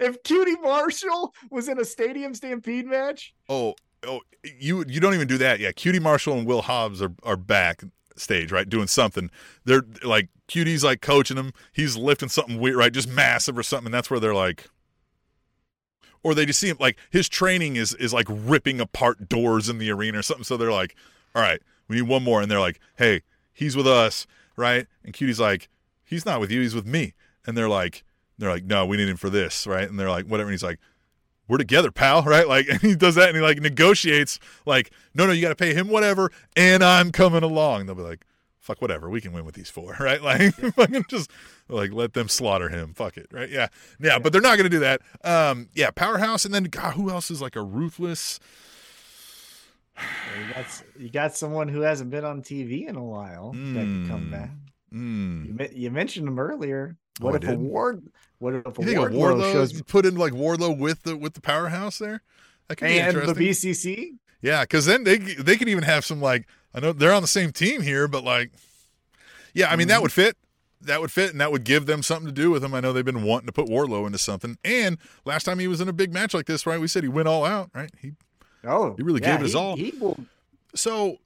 if QT marshall was in a stadium stampede match oh oh you you don't even do that yeah QT marshall and will hobbs are, are back stage, right? Doing something. They're like QT's like coaching him. He's lifting something weird, right? Just massive or something. And that's where they're like, or they just see him like his training is is like ripping apart doors in the arena or something. So they're like, all right, we need one more. And they're like, hey, he's with us, right? And QT's like, he's not with you, he's with me. And they're like, they're like, no, we need him for this, right? And they're like, whatever. And he's like, we're together, pal, *laughs* right? Like, and he does that and he like negotiates, like, no, no, you got to pay him whatever, and I'm coming along. They'll be like, fuck whatever, we can win with these four, *laughs* right? Like, *laughs* fucking just like let them slaughter him. Fuck it, right? Yeah, yeah, but they're not gonna do that. Um, yeah, powerhouse, and then God, who else is like a ruthless? *sighs* you got you got someone who hasn't been on TV in a while mm. that can come hmm. back. Mm. You, you mentioned him earlier. What oh, if a Ward? What if a you think Wardlow, Wardlow shows put in like Wardlow with the with the powerhouse there? That could be. and the BCC. Yeah, because then they they could even have some like I know they're on the same team here, but like, yeah, I mean mm-hmm. that would fit. That would fit, and that would give them something to do with him. I know they've been wanting to put Wardlow into something. And last time he was in a big match like this, right? We said he went all out, right? He oh, he really yeah, gave it his all. He will, so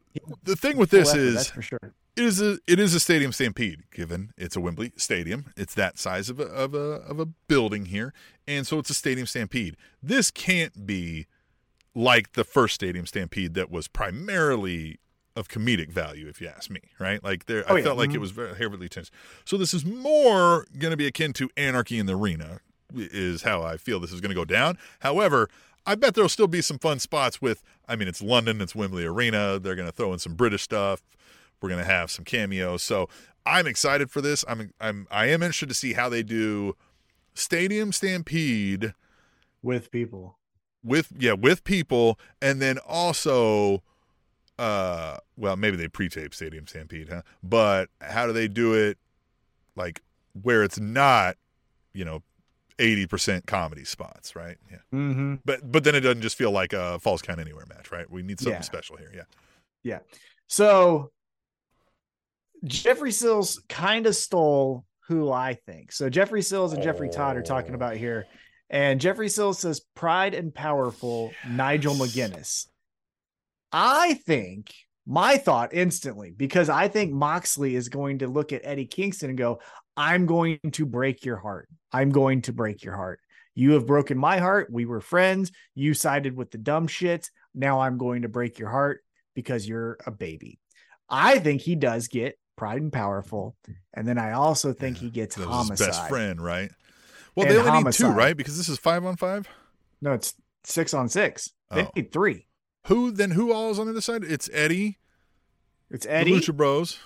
the thing with this is, for sure it is a it is a stadium stampede given it's a Wembley stadium. It's that size of a, of a of a building here and so it's a stadium stampede. This can't be like the first stadium stampede that was primarily of comedic value if you ask me right? Like there oh, I yeah. felt like mm-hmm. it was very heavily tense. So this is more going to be akin to anarchy in the arena is how I feel this is going to go down. However I bet there'll still be some fun spots with I mean it's London it's Wembley Arena they're going to throw in some British stuff we're gonna have some cameos. So I'm excited for this. I'm I'm I am interested to see how they do Stadium Stampede with people. With yeah, with people, and then also uh well maybe they pre-tape Stadium Stampede, huh? But how do they do it like where it's not, you know, 80% comedy spots, right? Yeah. Mm-hmm. But but then it doesn't just feel like a false count anywhere match, right? We need something yeah. special here. Yeah. Yeah. So Jeffrey Sills kind of stole who I think. So Jeffrey Sills and Jeffrey Todd are talking oh. about here. And Jeffrey Sills says proud and powerful Nigel McGuinness. I think my thought instantly, because I think Moxley is going to look at Eddie Kingston and go, I'm going to break your heart. I'm going to break your heart. You have broken my heart. We were friends. You sided with the dumb shit. Now I'm going to break your heart because you're a baby. I think he does get proud and powerful. And then I also think yeah, he gets homicide. best friend, right? Well, they only homicide. need two, right? Because this is five on five. No, it's six on six. They oh. need three. Who then? Who all is on the other side? It's Eddie. It's Eddie. Lucha Bros.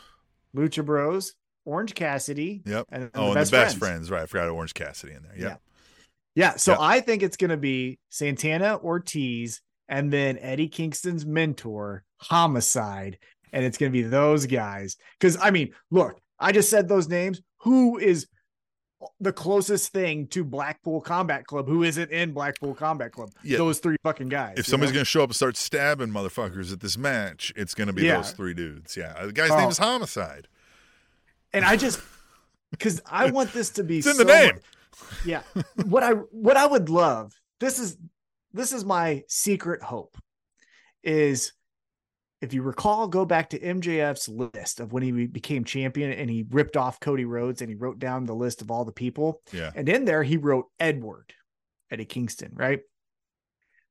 Lucha Bros. Orange Cassidy. Yep. And, oh, and oh, the and best the best friends. friends. Right. I forgot Orange Cassidy in there. Yep. Yeah. Yeah. So yep. I think it's going to be Santana Ortiz and then Eddie Kingston's mentor, Homicide. And it's going to be those guys. Because, I mean, look, I just said those names. Who is the closest thing to Blackpool Combat Club who isn't in Blackpool Combat Club. Yeah. Those three fucking guys. If somebody's going to show up and start stabbing motherfuckers at this match, it's going to be yeah. those three dudes. Yeah. The guy's oh. name is Homicide. And I just, because I want this to be it's in so the name. Yeah. what I, what I would love, this is, this is my secret hope is if you recall, go back to MJF's list of when he became champion and he ripped off Cody Rhodes and he wrote down the list of all the people. Yeah. And in there, he wrote Edward, Eddie Kingston, right?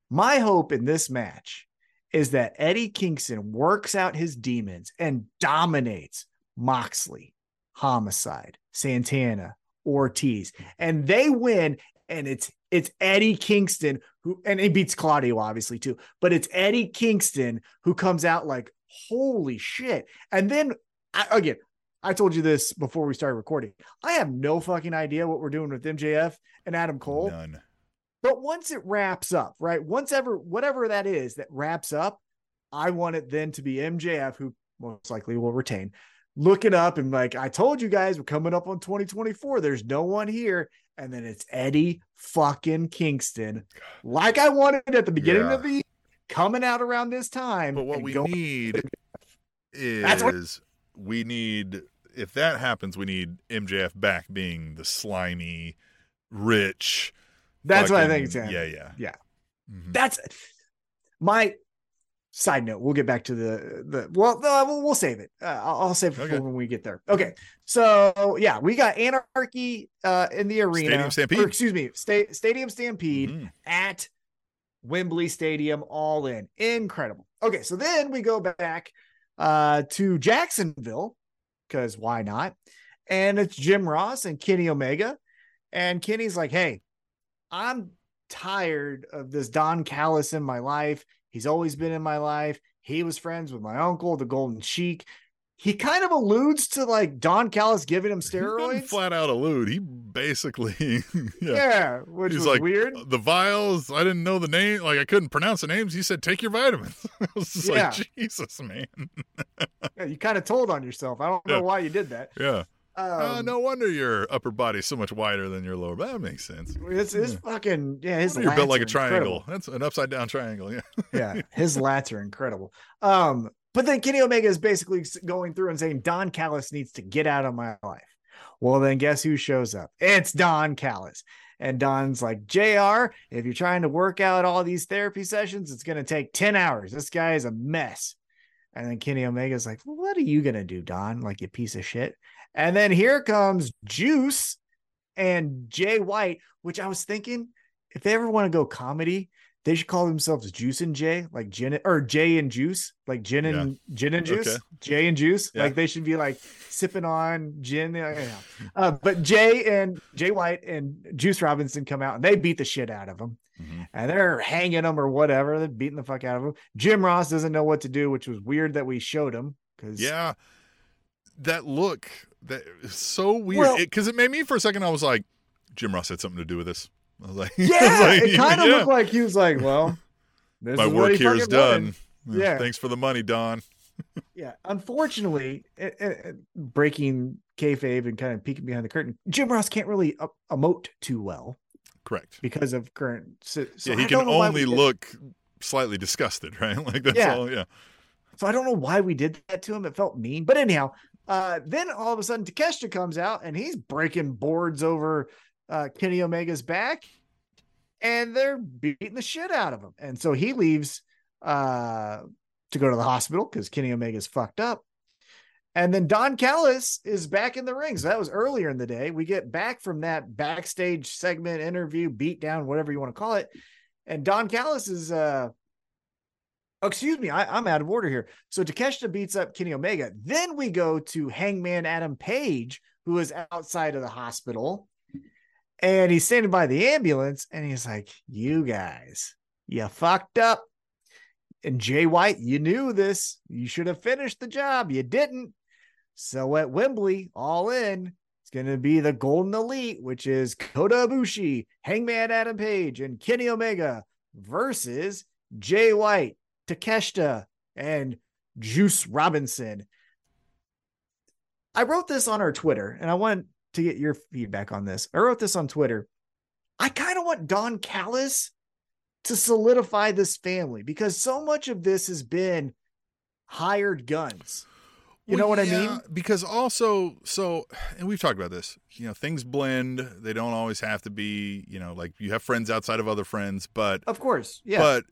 My hope in this match is that Eddie Kingston works out his demons and dominates Moxley, Homicide, Santana, Ortiz, and they win. And it's it's Eddie Kingston who and he beats Claudio obviously too, but it's Eddie Kingston who comes out like holy shit. And then I, again, I told you this before we started recording. I have no fucking idea what we're doing with MJF and Adam Cole. None. But once it wraps up, right? Once ever whatever that is that wraps up, I want it then to be MJF who most likely will retain. Look it up and like I told you guys, we're coming up on 2024. There's no one here and then it's Eddie fucking Kingston, like I wanted at the beginning yeah. of the coming out around this time. But what we need *laughs* is what... we need if that happens, we need MJF back being the slimy, rich. That's fucking, what I think. Yeah, yeah, yeah. Mm-hmm. That's my side note we'll get back to the the well we'll, we'll save it. Uh, I'll, I'll, save it okay. for when we get there. Okay. So yeah we got anarchy uh in the arena. Stadium stampede. or, excuse me sta- stadium stampede mm-hmm. at wembley stadium all in. Incredible. Okay so then we go back uh to jacksonville because why not? And it's jim ross and kenny omega. And kenny's like hey i'm tired of this don callis in my life He's always been in my life. He was friends with my uncle, the Golden Sheik. He kind of alludes to like Don Callis giving him *laughs* steroids. flat out allude. He basically, *laughs* yeah, yeah which He's was like, weird. The vials, I didn't know the name. Like I couldn't pronounce the names. He said, "Take your vitamins." *laughs* I was just yeah. like, Jesus, man. yeah, you kind of told on yourself. I don't know why you did that. Yeah. Uh, um, uh, no wonder your upper body's so much wider than your lower. That makes sense. It's his yeah. fucking yeah. His you're built like a triangle. Incredible. That's an upside down triangle. Yeah. *laughs* yeah. His lats are incredible. Um, but then Kenny Omega is basically going through and saying Don Callis needs to get out of my life. Well, then guess who shows up? It's Don Callis. And Don's like, JR, if you're trying to work out all these therapy sessions, it's going to take 10 hours. This guy is a mess. And then Kenny Omega's like, well, What are you going to do, Don? Like, you piece of shit. And then here comes Juice and Jay White, which I was thinking if they ever want to go comedy, they should call themselves Juice and Jay, like gin or Jay and Juice, like gin and yeah. gin and juice, okay. Jay and Juice. Yeah. Like they should be like sipping on gin. Uh, but Jay and Jay White and Juice Robinson come out and they beat the shit out of them. Mm-hmm. And they're hanging them or whatever. They're beating the fuck out of them. Jim Ross doesn't know what to do, which was weird that we showed him because yeah, that look that is so weird because well, it, it, made me for a second. I was like, Jim Ross had something to do with this. I was like, *laughs* yeah, was like, it kind of yeah. looked like he was like, well, *laughs* my work here is done. Wanted. *laughs* Yeah, thanks for the money, Don. yeah, unfortunately, it, it, breaking kayfabe and kind of peeking behind the curtain, Jim Ross can't really uh, emote too well. Correct. Because of current. So, so yeah, he I can only look slightly disgusted, right? Like that's yeah. all. Yeah. So I don't know why we did that to him. It felt mean. But anyhow, uh, then all of a sudden Takeshita comes out and he's breaking boards over uh, Kenny Omega's back, and they're beating the shit out of him. And so he leaves uh, to go to the hospital because Kenny Omega's fucked up. And then Don Callis is back in the ring. So that was earlier in the day. We get back from that backstage segment, interview, beatdown, whatever you want to call it. And Don Callis is uh oh, excuse me, I, am out of order here. So Takeshita beats up Kenny Omega. Then we go to Hangman Adam Page, who is outside of the hospital. And he's standing by the ambulance and he's like, You guys, you fucked up. And Jay White, you knew this. You should have finished the job. You didn't. So at Wembley, all in, it's going to be the Golden Elite, which is Kota Ibushi, Hangman Adam Page, and Kenny Omega versus Jay White, Takeshita, and Juice Robinson. I wrote this on our Twitter, and I want to get your feedback on this. I wrote this on Twitter. I kind of want Don Callis to solidify this family because so much of this has been hired guns. You well, know what yeah, I mean? Because also, so, and we've talked about this, you know, things blend. They don't always have to be, you know, like you have friends outside of other friends, but. Of course. Yeah. But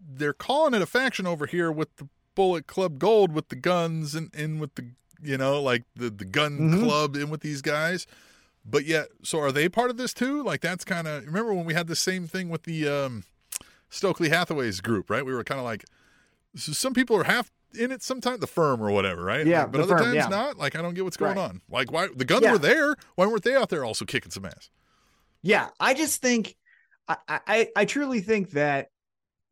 they're calling it a faction over here with the Bullet Club Gold with the guns and in with the, you know, like the, the gun mm-hmm. club in with these guys. But yet, so are they part of this too? Like that's kind of, remember when we had the same thing with the um, Stokely Hathaway's group, right? We were kind of like, so some people are half in it sometimes the firm or whatever, right? Yeah, but other firm, times yeah. not. Like I don't get what's going right. on. Like why the guns yeah. were there? Why weren't they out there also kicking some ass? Yeah, I just think I I, I truly think that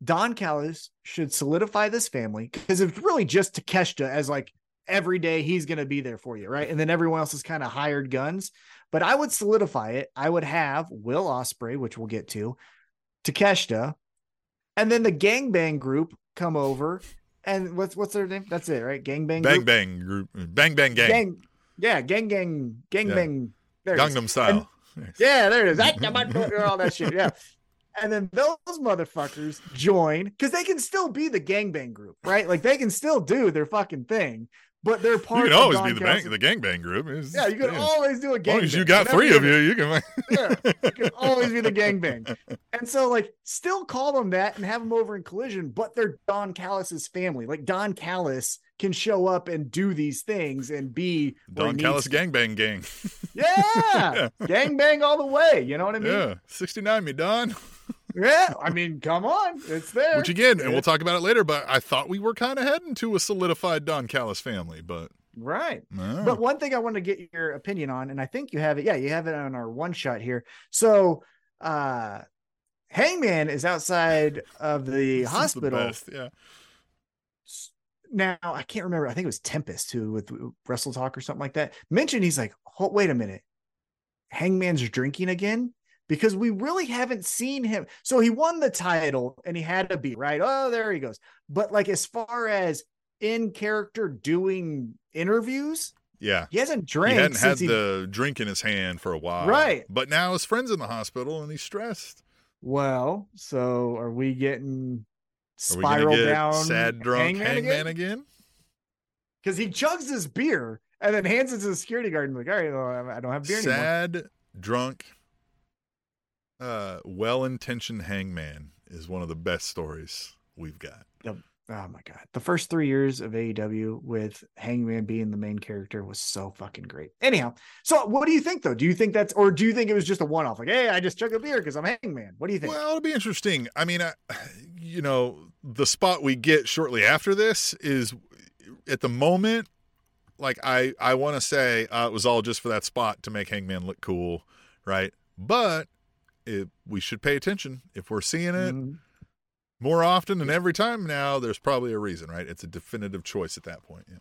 Don Callis should solidify this family because it's really just Takeshita as like every day he's going to be there for you, right? And then everyone else is kind of hired guns. But I would solidify it. I would have Will Ospreay, which we'll get to, Takeshita, and then the gangbang group come over and what's what's their name? That's it, right? Gang Bang. Bang group? Bang group. Bang Bang Gang. gang yeah, Gang Gang Gang yeah. Bang. There Gangnam Style. And, yeah, there it is. *laughs* All that shit. Yeah. And then those motherfuckers join because they can still be the gangbang group, right? Like they can still do their fucking thing, but they're part. You can always be the bang, the gangbang group. It's, yeah, you can yeah. always do a gangbang. As long as you got three of you, you can. *laughs* yeah, you can *laughs* always be the gangbang. And so, like, still call them that and have them over in collision, but they're Don Callis's family. Like Don Callis can show up and do these things and be Don Callis gangbang gang. *laughs* yeah, gangbang all the way. You know what I mean? Yeah, sixty nine, me Don *laughs* yeah, I mean, come on, it's there. Which again, and we'll talk about it later. But I thought we were kind of heading to a solidified Don Callis family, but right. But one thing I want to get your opinion on, and I think you have it. Yeah, you have it on our one shot here. So, uh Hangman is outside of the hospital. The best, yeah. Now I can't remember. I think it was Tempest who with Wrestle Talk or something like that mentioned. He's like, oh, wait a minute, Hangman's drinking again because we really haven't seen him. So he won the title and he had to be right. Oh, there he goes. But like as far as in character doing interviews, yeah, he hasn't drank. He hadn't had he... the drink in his hand for a while, right? But now his friend's in the hospital and he's stressed. Well, so are we getting spiral down? Sad drunk hangman, hangman again? Because he chugs his beer and then hands it to the security guard and like, all right, well, I don't have beer Sad, anymore. Sad drunk uh, well-intentioned hangman is one of the best stories we've got. Yep. Oh my god, the first three years of AEW with Hangman being the main character was so fucking great. Anyhow, so what do you think though? Do you think that's, or do you think it was just a one-off? Like, hey, I just chug a beer because I'm Hangman. What do you think? Well, it'll be interesting. I mean, I, *sighs* you know, the spot we get shortly after this is at the moment. Like I, I want to say uh, it was all just for that spot to make Hangman look cool, right? But it, we should pay attention. If we're seeing it mm-hmm. more often and every time now, there's probably a reason, right? It's a definitive choice at that point. Yeah.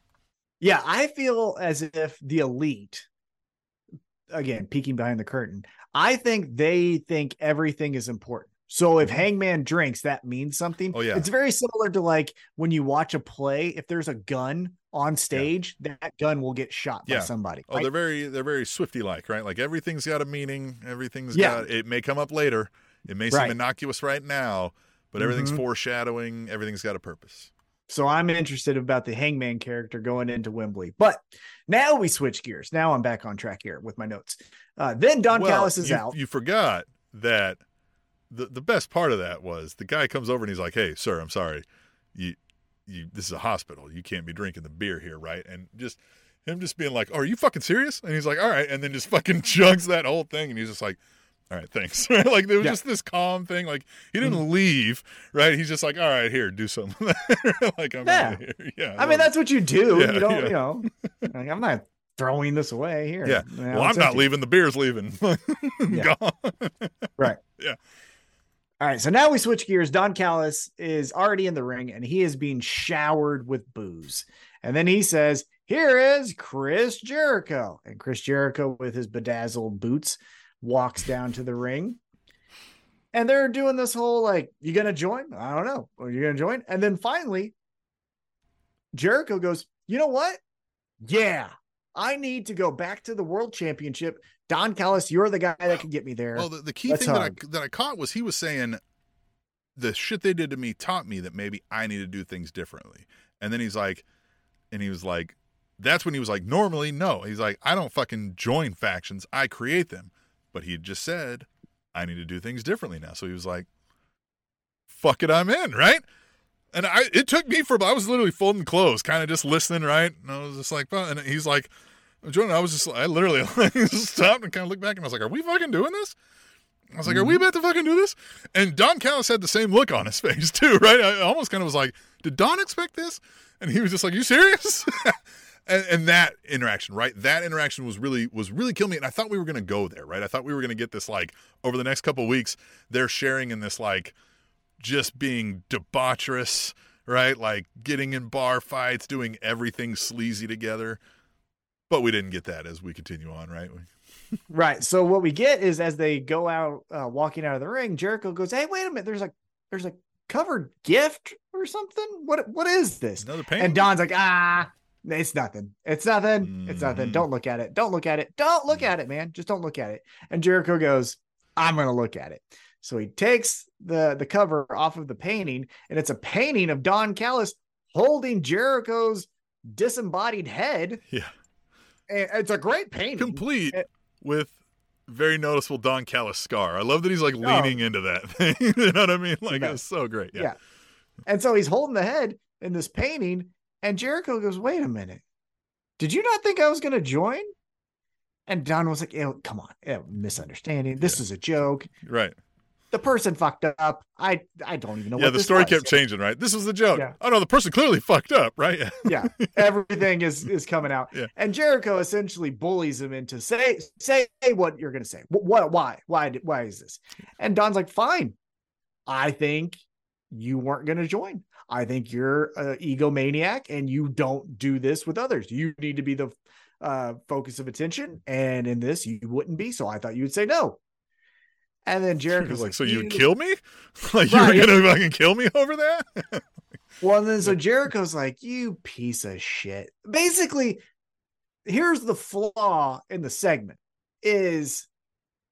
Yeah, I feel as if the elite, again, peeking behind the curtain, I think they think everything is important. So if mm-hmm. Hangman drinks, that means something. Oh yeah, it's very similar to like when you watch a play. If there's a gun on stage, yeah. that gun will get shot yeah. by somebody. Oh, right? they're very they're very Swifty like, right? Like everything's got a meaning. Everything's yeah. got it may come up later. It may seem right. innocuous right now, but everything's mm-hmm. foreshadowing. Everything's got a purpose. So I'm interested about the Hangman character going into Wembley. But now we switch gears. Now I'm back on track here with my notes. Uh, then Don well, Callis is you, out. You forgot that the the best part of that was the guy comes over and he's like, "Hey, sir, I'm sorry. you you this is a hospital. You can't be drinking the beer here, right? And just him just being like, oh, "Are you fucking serious?" And he's like, "All right," and then just fucking *laughs* chugs that whole thing, and he's just like, "All right, thanks." *laughs* like there was yeah. just this calm thing. Like he didn't mm-hmm. leave, right? He's just like, "All right, here, do something." *laughs* like I'm yeah. here. Yeah. I, I mean, that's what you do. Yeah, you don't, you know. Like, I'm not throwing this away here. Yeah. You know, well, I'm not empty. leaving. The beer's leaving. Gone. right. Yeah. All right, so now we switch gears. Don Callis is already in the ring and he is being showered with booze. And then he says, Here is Chris Jericho. And Chris Jericho, with his bedazzled boots, walks down to the ring. And they're doing this whole like, You gonna join? I don't know. Are you gonna join? And then finally, Jericho goes, You know what? Yeah, I need to go back to the world championship Don Callis, you're the guy that can get me there. Well, the, the key Let's thing that I, that I caught was he was saying the shit they did to me taught me that maybe I need to do things differently. And then he's like, and he was like, that's when he was like, normally, no. He's like, I don't fucking join factions, I create them. But he had just said, I need to do things differently now. So he was like, fuck it, I'm in, right? And I, it took me for, I was literally folding clothes, kind of just listening, right? And I was just like, and he's like, Jordan, I was just, I literally *laughs* like, stopped and kind of looked back and I was like, are we fucking doing this? I was like, are we mm-hmm. about to fucking do this? And Don Callis had the same look on his *laughs* face too, right? I almost kind of was like, did Don expect this? And he was just like, you serious? *laughs* and, and, that interaction, right? That interaction was really, was really killing me. And I thought we were going to go there, right? I thought we were going to get this like over the next couple weeks, they're sharing in this like just being debaucherous, right? Like getting in bar fights, doing everything sleazy together. But we didn't get that as we continue on, right? right. So what we get is as they go out, uh, walking out of the ring, Jericho goes, "Hey, wait a minute! There's a there's a covered gift or something. What what is this?" Another pain. And Don's like, "Ah, it's nothing. It's nothing. Mm-hmm. It's nothing. Don't look at it. Don't look at it. Don't look at it, man. Just don't look at it." And Jericho goes, "I'm gonna look at it." So he takes the the cover off of the painting, and it's a painting of Don Callis holding Jericho's disembodied head. Yeah it's a great painting, complete it, with very noticeable Don Callis scar. I love that he's like leaning oh, into that *laughs* thing. you know what I mean? Like it's so great. Yeah. yeah. And so he's holding the head in this painting, and Jericho goes, "Wait a minute, did you not think I was going to join?" And Don was like, "Oh, come on, eh, misunderstanding. This yeah. is a joke." Right the person fucked up. I I don't even know. Yeah, the story was. kept changing, right? This was the joke. Yeah. Oh no, the person clearly *laughs* fucked up, right? *laughs* yeah, everything is is coming out. Yeah. And Jericho essentially bullies him into say say what you're gonna say. What why why why is this? And Don's like, fine. I think you weren't gonna join. I think you're an egomaniac and you don't do this with others. You need to be the uh, focus of attention, and in this you wouldn't be. So I thought you would say no. And then *laughs* Jericho's like, "So you would kill me? *laughs* Like you right. were gonna fucking kill me over that?" *laughs* well, and then so Jericho's like, "You piece of shit." Basically, here's the flaw in the segment: is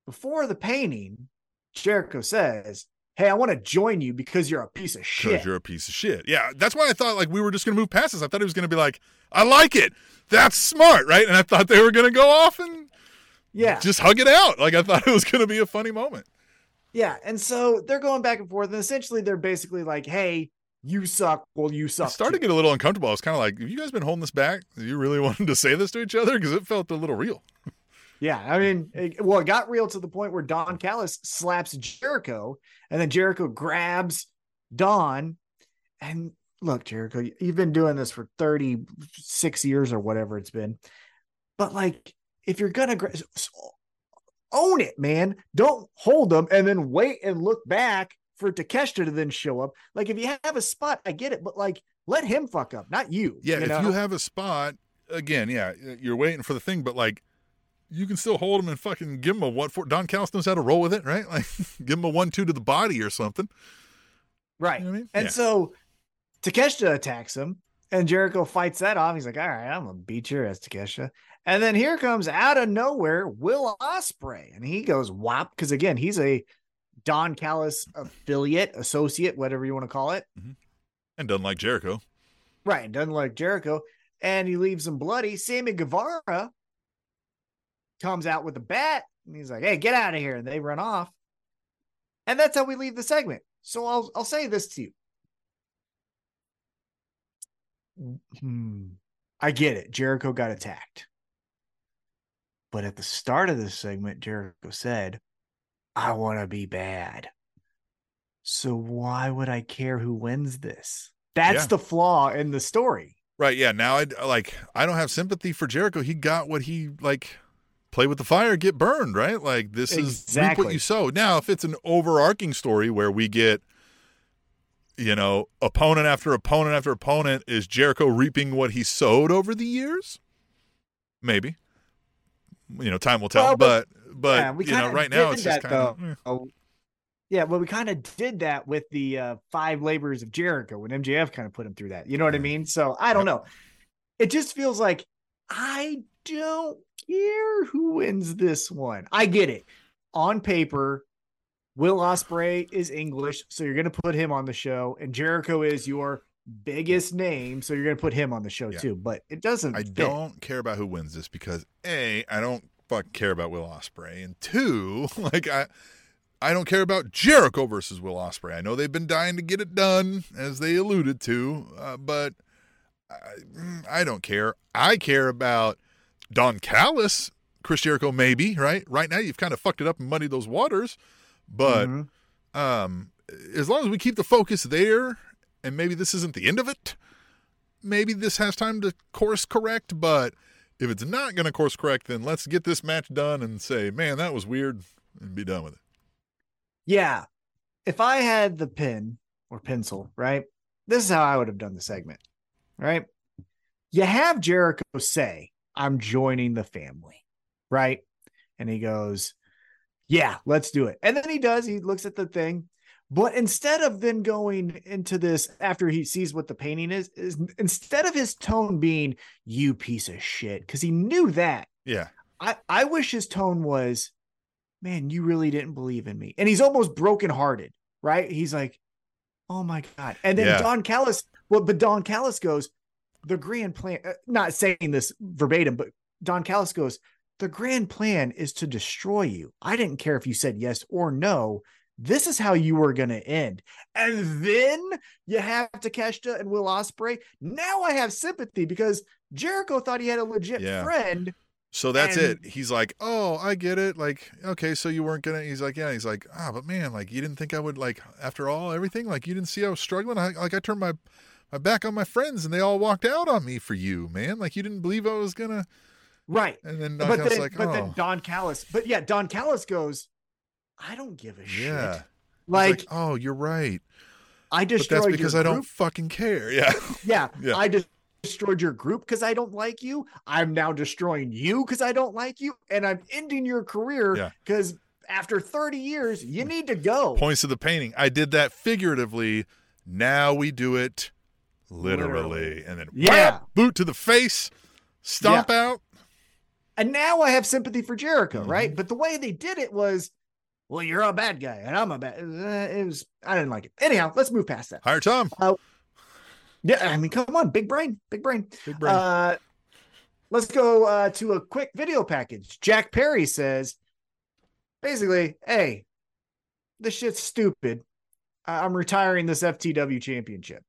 before the painting, Jericho says, "Hey, I want to join you because you're a piece of shit." Because you're a piece of shit. Yeah, that's why I thought like we were just gonna move past this. I thought he was gonna be like, "I like it. That's smart, right?" And I thought they were gonna go off and yeah. Just hug it out. Like I thought it was going to be a funny moment. Yeah. And so they're going back and forth. And essentially they're basically like, hey, you suck. Well, you suck. It started too. to get a little uncomfortable. I was kind of like, have you guys been holding this back? You really *laughs* wanted to say this to each other? Because it felt a little real. Yeah, I mean, it, well, it got real to the point where Don Callis slaps Jericho, and then Jericho grabs Don. And look, Jericho, you've been doing this for 36 years or whatever it's been. But like, if you're gonna own it, man, don't hold them and then wait and look back for Takeshita to then show up. Like if you have a spot, I get it, but like let him fuck up, not you. Yeah, you if know? you have a spot, again, yeah, you're waiting for the thing, but like you can still hold him and fucking give him a what for Don Callis knows how to roll with it, right? *laughs* Like give him a one two to the body or something. Right. You know I mean? And yeah. so Takeshita attacks him and Jericho fights that off. He's like, all right, I'm gonna beat your ass, Takeshita. And then here comes out of nowhere Will Ospreay, and he goes whop because again he's a Don Callis affiliate, associate, whatever you want to call it, mm-hmm. and doesn't like Jericho, right? And doesn't like Jericho, and he leaves him bloody. Sammy Guevara comes out with a bat, and he's like, "Hey, get out of here!" And they run off, and that's how we leave the segment. So I'll I'll say this to you: hmm, I get it. Jericho got attacked. But at the start of this segment, Jericho said, I want to be bad. So why would I care who wins this? That's Yeah. the flaw in the story. Right. Yeah. Now I like I don't have sympathy for Jericho. He got what he like play with the fire, get burned, right? Like this is reap what you sow. Now, if it's an overarching story where we get you know, opponent after opponent after opponent, is Jericho reaping what he sowed over the years? Maybe. You know, time will tell. Well, but but- Yeah, you know, right now it's just kind of eh. Oh, yeah. Well, we kind of did that with the uh, five labors of Jericho when MJF kind of put him through that. You know what I Mhm. mean? So I don't know. It just feels like I don't care who wins this one. I get it. On paper, Will Ospreay is English, so you're going to put him on the show, and Jericho is your biggest name, so you're going to put him on the show Yeah. too. But it doesn't. I fit. don't care about who wins this because a I don't fucking care about Will Ospreay, and two, *laughs* like I I don't care about Jericho versus Will Ospreay. I know they've been dying to get it done, as they alluded to, uh, but I, mm, I don't care. I care about Don Callis, Chris Jericho, maybe right. Right now, you've kind of fucked it up and muddied those waters, but Mhm. um, as long as we keep the focus there, and maybe this isn't the end of it, maybe this has time to course correct. But if it's not going to course correct, then let's get this match done and say, man, that was weird, and be done with it. Yeah. If I had the pen or pencil, right? This is how I would have done the segment, right? You have Jericho say, I'm joining the family, right? And he goes, Yeah, let's do it. And then he does, he looks at the thing. But instead of then going into this after he sees what the painting is, is instead of his tone being, You piece of shit, because he knew that, Yeah, I, I wish his tone was, man, you really didn't believe in me. And he's almost brokenhearted, right? He's like, oh my God. And then Yeah. Don Callis, well, but Don Callis goes, the grand plan, uh, not saying this verbatim, but Don Callis goes, the grand plan is to destroy you. I didn't care if you said yes or no. This is how you were going to end. And then you have Takeshita and Will Ospreay. Now I have sympathy because Jericho thought he had a legit Yeah. friend. so that's And- it. He's like, oh, I get it. Like, okay, so you weren't gonna. He's like, yeah. He's like, ah, but man, like, you didn't think I would like after all everything. Like, you didn't see I was struggling. I like I turned my my back on my friends and they all walked out on me for you, man. Like, you didn't believe I was gonna. Right. And then but I was then, like, but oh, then Don Callis, but yeah, Don Callis goes, I don't give a shit. yeah. He's Like, oh, you're right. I But destroyed that's because your I don't fucking care. *laughs* Yeah. Yeah, *laughs* Yeah. I just destroyed your group because I don't like you. I'm now destroying you because I don't like you, and I'm ending your career Yeah. because after 30 years, you need to go. Points of the painting. I did that figuratively. Now we do it literally. Literally. And then Yeah. whap, boot to the face, stomp out. And now I have sympathy for Jericho, Mhm. right? But the way they did it was, well, you're a bad guy, and I'm a bad. uh, It was I didn't like it. Anyhow, let's move past that. Hire Tom. Yeah, I mean, come on, big brain, big brain. Big brain. Uh, let's go uh, to a quick video package. Jack Perry says, basically, hey, this shit's stupid. I'm retiring this FTW championship.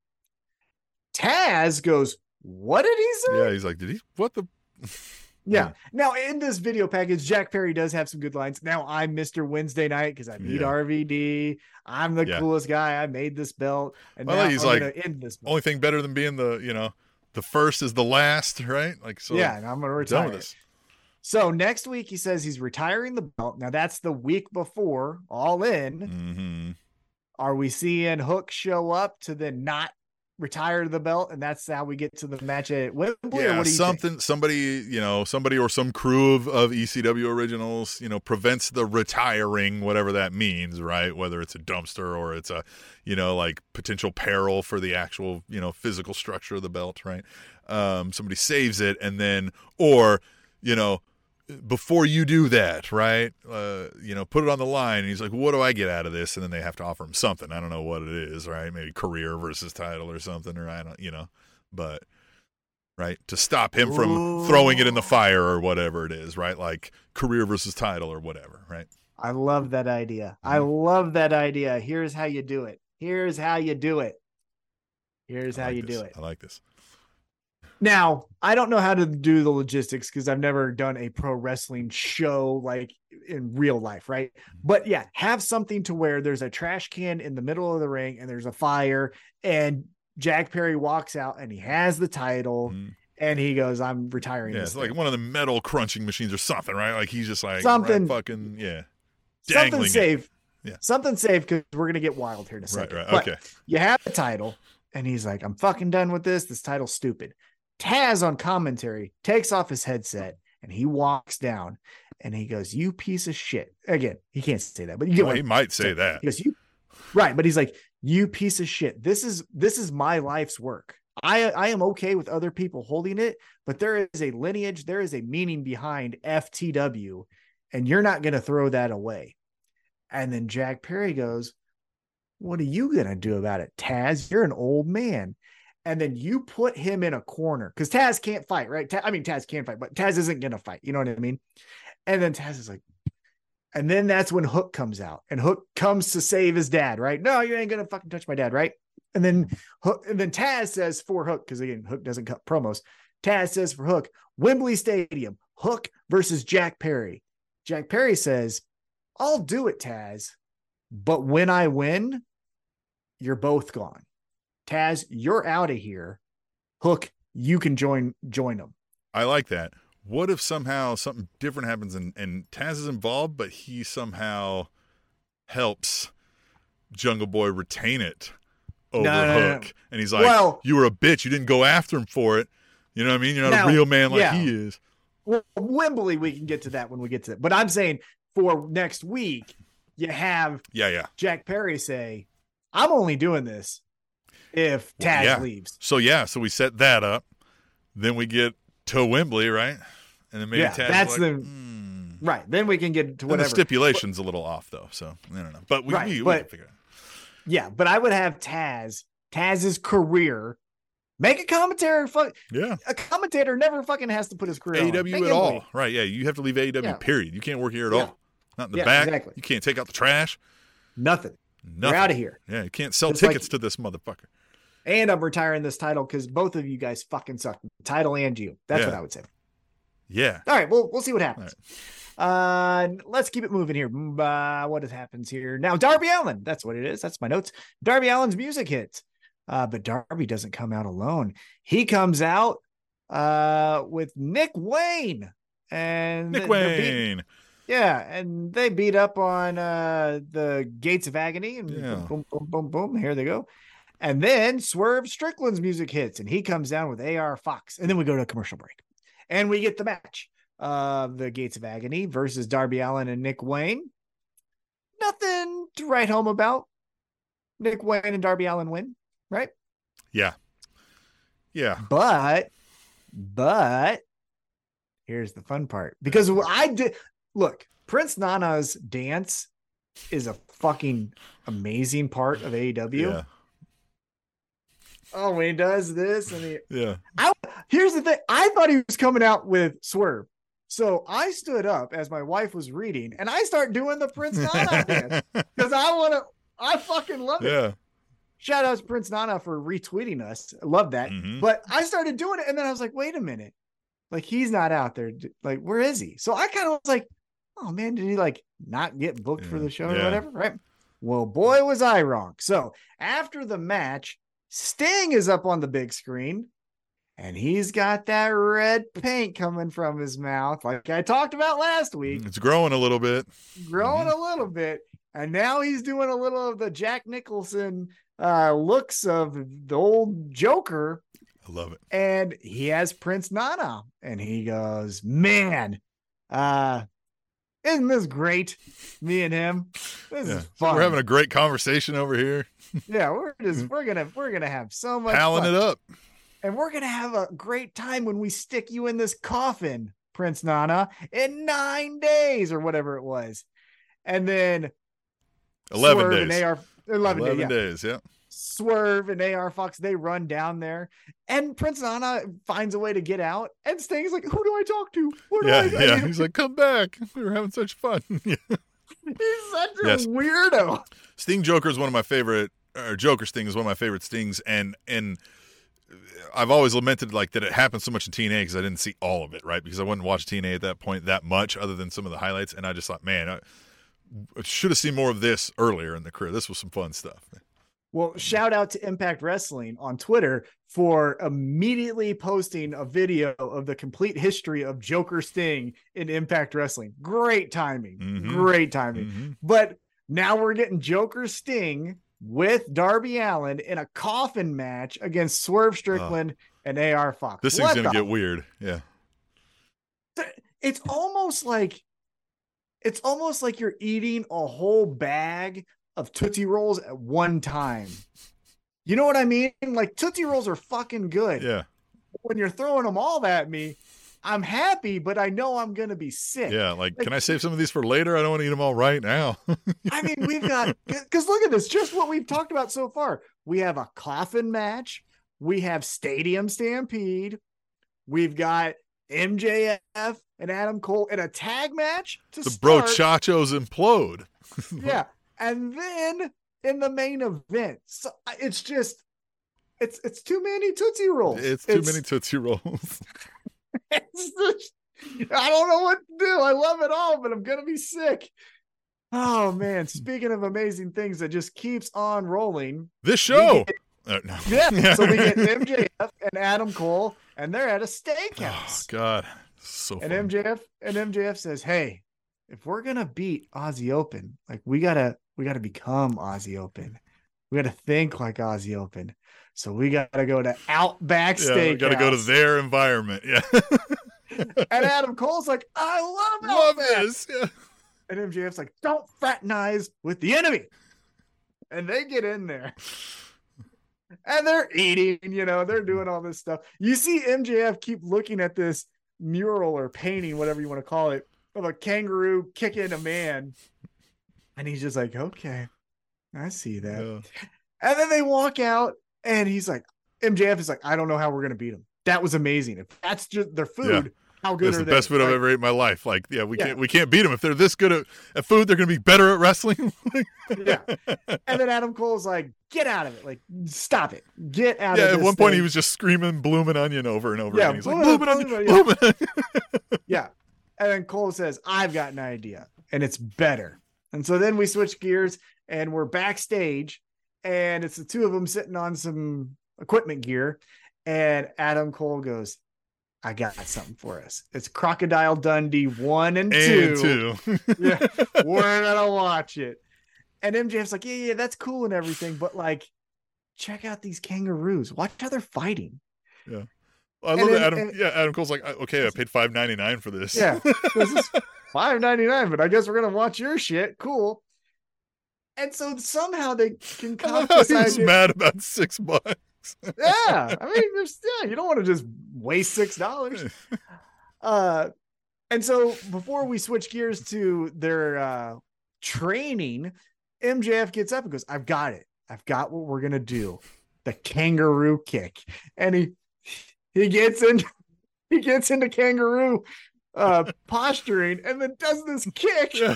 Taz goes, what did he say? yeah, he's like, did he? What the? *laughs* Yeah. Now in this video package, Jack Perry does have some good lines. Now I'm Mr. Wednesday night because I beat Yeah. RVD. I'm the Yeah. coolest guy. I made this belt, and Well, now he's I'm like, end this. Belt. Only thing better than being the, you know, the first is the last, right? Like, so yeah, and I'm gonna we're done retire. with this. So next week he says he's retiring the belt. Now that's the week before All In. hmm Are we seeing Hook show up to then not retire the belt, and that's how we get to the match at Wembley? or Yeah, what do you something, Think? somebody, you know, somebody or some crew of, of ECW originals, you know, prevents the retiring, whatever that means, right? Whether it's a dumpster or it's a, you know, like potential peril for the actual, you know, physical structure of the belt, right? Um, somebody saves it and then, or, you know, before you do that, right? Uh, you know, put it on the line. And he's like, "What do I get out of this?" And then they have to offer him something. I don't know what it is, right? Maybe career versus title or something, or I don't, you know, but right to stop him from throwing it in the fire or whatever it is, right? Like career versus title or whatever, right? I love that idea. I Mm-hmm. love that idea. Here's how you do it. Here's how you do it. Here's I how you this. do it. I like this. Now, I don't know how to do the logistics because I've never done a pro wrestling show like in real life, right? But yeah, have something to where there's a trash can in the middle of the ring and there's a fire, and Jack Perry walks out and he has the title. Mm. And he goes, "I'm retiring." Yeah, it's like one of the metal crunching machines or something, right? Like he's just like Something- right fucking yeah, something safe. Yeah. Something safe because we're gonna get wild here in a right, second. right, But okay. you have the title, and he's like, I'm fucking done with this. This title's stupid. Taz on commentary takes off his headset and he walks down and he goes, You piece of shit. Again, he can't say that, but you Well, he might say that. he goes, You right, but he's like, You piece of shit. This is this is my life's work. I I am okay with other people holding it, but there is a lineage, there is a meaning behind FTW, and you're not gonna throw that away. And then Jack Perry goes, What are you going to do about it, Taz? You're an old man. And then you put him in a corner because Taz can't fight, right? Ta- I mean, Taz can't fight, but Taz isn't going to fight. You know what I mean? And then Taz is like, and then that's when Hook comes out and Hook comes to save his dad, right? No, you ain't going to fucking touch my dad, right? And then Hook, and then Taz says for Hook, because again, Hook doesn't cut promos. Taz says for Hook, Wembley Stadium, Hook versus Jack Perry. Jack Perry says, I'll do it, Taz. But when I win, you're both gone. Taz, you're out of here. Hook, you can join join them. I like that. What if somehow something different happens and, and Taz is involved, but he somehow helps Jungle Boy retain it over No, no, no, Hook? no. And he's like, Well- You were a bitch. You didn't go after him for it. You know what I mean? You're not Now, a real man like yeah. he is. Well, Wembley, we can get to that when we get to it. But I'm saying for next week, you have Yeah, yeah. Jack Perry say, I'm only doing this if Taz yeah. leaves. So, yeah, so we set that up. Then we get to Wembley, right? And then maybe Yeah, Taz that's like, the- "Hmm." Right. Then we can get to And the whatever. stipulation's a little off, though. So, I don't know. But we, Right, we, we but- can figure it out. yeah, but I would have Taz, Taz's career, make a commentary. Fuck, Yeah. a commentator never fucking has to put his career. AEW at all. Right. Yeah. You have to leave AEW, Yeah. period. You can't work here at Yeah. all. Not in the Yeah, back. exactly. You can't take out the trash. Nothing. Nothing. You're out of here. Yeah. You can't sell It's like- tickets to this motherfucker. And I'm retiring this title because both of you guys fucking suck. Title and you. That's Yeah. what I would say. Yeah. All right, well, we'll see what happens. Uh, let's keep it moving here. Mm, Uh, what happens here now? Darby Allin. That's what it is. That's my notes. Darby Allin's music hits. Uh, but Darby doesn't come out alone. He comes out uh with Nick Wayne. And Nick beat- Wayne. yeah, and they beat up on uh the gates of agony and Yeah. boom, boom, boom, boom. Here they go. And then Swerve Strickland's music hits and he comes down with AR Fox. And then we go to a commercial break. And we get the match of the Gates of Agony versus Darby Allin and Nick Wayne. Nothing to write home about. Nick Wayne and Darby Allin win, right? Yeah. Yeah. But, but here's the fun part because I did look, Prince Nana's dance is a fucking amazing part of AEW. Yeah. Oh, when he does this and he Yeah. here's the thing I thought he was coming out with Swerve. So I stood up as my wife was reading and I start doing the Prince Nana *laughs* dance because I want to, I fucking love it. yeah. Shout out to Prince Nana for retweeting us. I love that. Mhm. But I started doing it and then I was like, wait a minute. Like he's not out there. Like, where is he? So I kind of was like, oh man, did he like not get booked for the show or yeah. whatever? Right. Well, boy, was I wrong. So after the match, Sting is up on the big screen and he's got that red paint coming from his mouth, like I talked about last week, It's growing a little bit. growing a little bit. And now he's doing a little of the Jack Nicholson uh, looks of the old Joker I love it. and he has Prince Nana, and he goes, "Man, uh, isn't this great? Me and him, this Yeah. is fun. We're having a great conversation over here, yeah, we're just mm. we're gonna we're gonna have so much palling fun. it up. and we're gonna have a great time when we stick you in this coffin, Prince Nana, in nine days or whatever it was, and then 11 Swerve days. and AR, 11, 11 days, yeah. days. Yeah. Swerve and AR Fox, they run down there, and Prince Nana finds a way to get out. And Sting's like, "Who do I talk to? Do Yeah. I?" Yeah. He's like, come back. We were having such fun. *laughs* *laughs* he's such a weirdo. Sting Joker is one of my favorite, or Joker Sting is one of my favorite Stings, and and I've always lamented like that it happened so much in TNA because I didn't see all of it, right? Because I wouldn't watch TNA at that point that much, other than some of the highlights, and I just thought, man, I, I should have seen more of this earlier in the career. This was some fun stuff. Well, shout out to Impact Wrestling on Twitter for immediately posting a video of the complete history of Joker Sting in Impact Wrestling. Great timing. Mhm. Great timing. Mhm. But now we're getting Joker Sting with Darby Allin in a coffin match against Swerve Strickland and AR Fox. This What thing's gonna the get weird. Yeah. it's almost like it's almost like you're eating a whole bag of Tootsie Rolls at one time. You know what I mean? Like Tootsie Rolls are fucking good. Yeah. When you're throwing them all at me, I'm happy, but I know I'm gonna be sick. Yeah. Like, Like- can I save some of these for later? I don't want to eat them all right now. *laughs* I mean, we've got because look at this, just what we've talked about so far. We have a coffin match, we have Stadium Stampede, we've got MJF and Adam Cole in a tag match to the bro start. chachos implode. *laughs* yeah and then in the main event so it's just it's it's too many tootsie rolls It's too many Tootsie Rolls. *laughs* *laughs* just- i don't know what to do i love it all but i'm gonna be sick oh man speaking of amazing things that just keeps on rolling this show. Uh, no. *laughs* yeah so we get *laughs* mjf and adam cole and they're at a Oh, steakhouse God. So and fun. MJF and MJF says, "Hey, if we're gonna beat Aussie Open, like we gotta we gotta become Aussie Open. We gotta think like Aussie Open. So we gotta go to Outback yeah, we got to go to their environment. Yeah. *laughs* And Adam Cole's like, "I love Love Outback." this. Yeah. And MJF's like, "Don't fraternize with the enemy." And they get in there. And they're eating, you know, they're doing all this stuff. You see MJF keep looking at this mural or painting, whatever you want to call it, of a kangaroo kicking a man. And he's just like, okay, I see that. Yeah. And then they walk out, and he's like, MJF is like, I don't know how we're gonna beat him. That was amazing. If that's just their food, how good That's are the they? best food I've ever ate in my life. Like, yeah, we Yeah. can't we can't beat them if they're this good at, at food. They're going to be better at wrestling. *laughs* Yeah. And then Adam Cole's like, get out of it. Like, stop it. Get out of it! yeah. At one point, thing." he was just screaming "bloomin' onion" over and over Yeah, again. He's like "Bloomin' "bloomin' onion, onion," bloomin' onion." *laughs* Yeah. And then Cole says, I've got an idea and it's better. And so then we switch gears and we're backstage and it's the two of them sitting on some equipment gear. And Adam Cole goes, I got something for us. It's Crocodile Dundee one and, and two. two. *laughs* Yeah. *laughs* We're gonna watch it. And MJF's like, Yeah, yeah, that's cool and everything, but like, check out these kangaroos. Watch how they're fighting. Yeah, I love And that Adam. and- yeah, Adam Cole's like, okay, I paid five ninety nine for this. Yeah. *laughs* this is five ninety nine, but I guess we're gonna watch your shit. Cool. And so somehow they can love concoct how this he was idea. mad about six bucks. *laughs* Yeah, I mean, there's yeah, you don't want to just waste six dollars. *laughs* Uh, and so before we switch gears to their uh training, MJF gets up and goes, "I've got it. I've got what we're gonna do. The kangaroo kick." And he he gets in, he gets into kangaroo uh posturing and then does this kick. Yeah.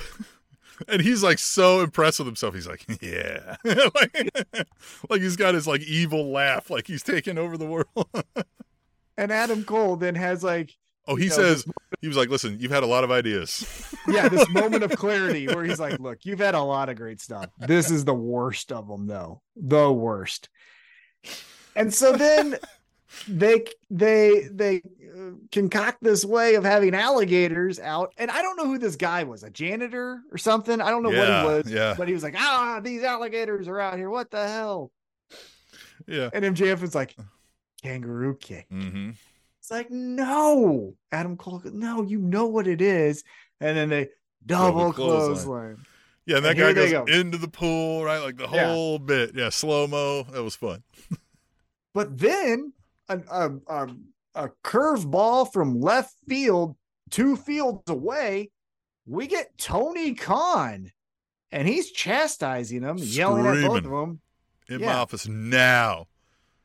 *laughs* And he's like so impressed with himself. He's like, *laughs* yeah, *laughs* like, like he's got his like evil laugh, like he's taking over the world. And Adam Cole then has like, Oh, he You know, says he was like, listen, you've had a lot of ideas. yeah, this moment of clarity where he's like, look, you've had a lot of great stuff. This is the worst of them, though. The worst. And so then they they they uh, concoct this way of having alligators out and i don't know who this guy was a janitor or something i don't know yeah, what he was yeah, but he was like ah these alligators are out here what the hell yeah. and mjf is like kangaroo kick hmm It's like, no, Adam Cole, no, you know what it is. And then they double, Double clothesline. clothesline. Yeah, and that And guy goes go. into the pool, right? Like the Yeah. whole bit. Yeah, slow mo. That was fun. *laughs* But then a, a, a, curveball from left field, two fields away, we get Tony Khan. And he's chastising them, yelling at both of them, In my office now.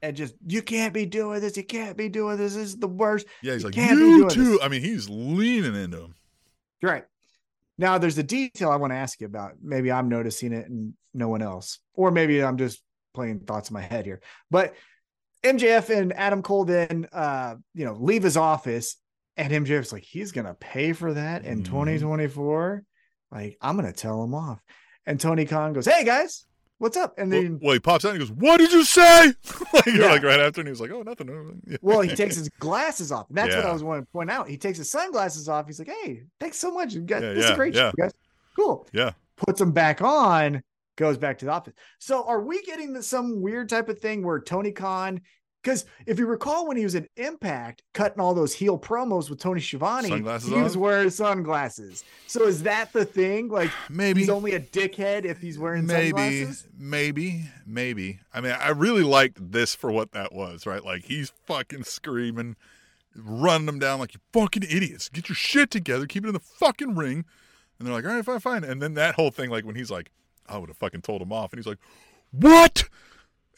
and just, you can't be doing this. You can't be doing this. This is the worst. Yeah, he's You like, you too. this." I mean, he's leaning into him. Right. Now, there's a detail I want to ask you about. Maybe I'm noticing it and no one else, or maybe I'm just playing thoughts in my head here. But MJF and Adam Cole then, uh, you know, leave his office, and MJF's like, he's gonna pay for that in Mhm. 2024. Like, I'm gonna tell him off. And Tony Khan goes, "Hey guys, what's up?" And then, well, he pops out and he goes, "What did you say?" *laughs* like, Yeah. like right after, and he was like, "Oh, nothing." nothing." Well, he takes his glasses off. And that's what I was wanting to point out. He takes his sunglasses off. He's like, "Hey, thanks so much. You guys, Yeah, this is yeah, a great yeah. show, guys. Cool." Yeah. Puts them back on. Goes back to the office. So, are we getting some weird type of thing where Tony Khan? Because if you recall, when he was in Impact, cutting all those heel promos with Tony Schiavone, Sunglasses he was wearing sunglasses. So, is that the thing? Like, *sighs* Maybe. he's only a dickhead if he's wearing sunglasses. maybe, sunglasses. maybe, maybe. I mean, I really liked this for what that was, right? Like he's fucking screaming, running them down like you fucking idiots. Get your shit together, keep it in the fucking ring. And they're like, all right, fine, fine. And then that whole thing, like when he's like, I would have fucking told him off, and he's like, what?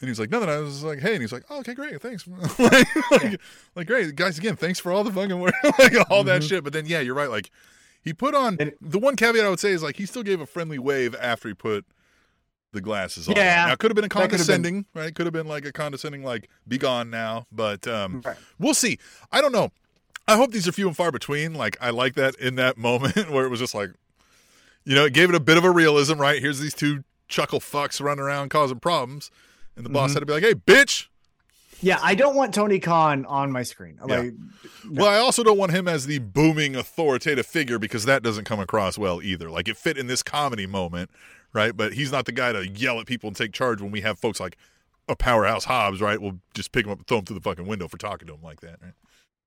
And he's like, nothing. I was like, hey, and he's like, oh, okay, great, thanks. *laughs* like, like, like, great, guys. Again, thanks for all the fucking work, *laughs* like all that Mhm. shit. But then, yeah, you're right. Like, he put on And- the one caveat I would say is like he still gave a friendly wave after he put the glasses on. Yeah. now it could have been a That have been- condescending, right? Could have been like a condescending, like be gone now. But um, Right. we'll see. I don't know. I hope these are few and far between. Like I like that in that *laughs* moment where it was just like, you know, it gave it a bit of a realism, right? Here's these two chuckle fucks running around causing problems, and the boss Mhm. had to be like, "Hey, bitch." Yeah, I don't want Tony Khan on my screen. Yeah. Like, No. Well, I also don't want him as the booming authoritative figure because that doesn't come across well either. Like it fit in this comedy moment, right? But he's not the guy to yell at people and take charge when we have folks like a powerhouse Hobbs, right? We'll just pick him up and throw him through the fucking window for talking to him like that, right?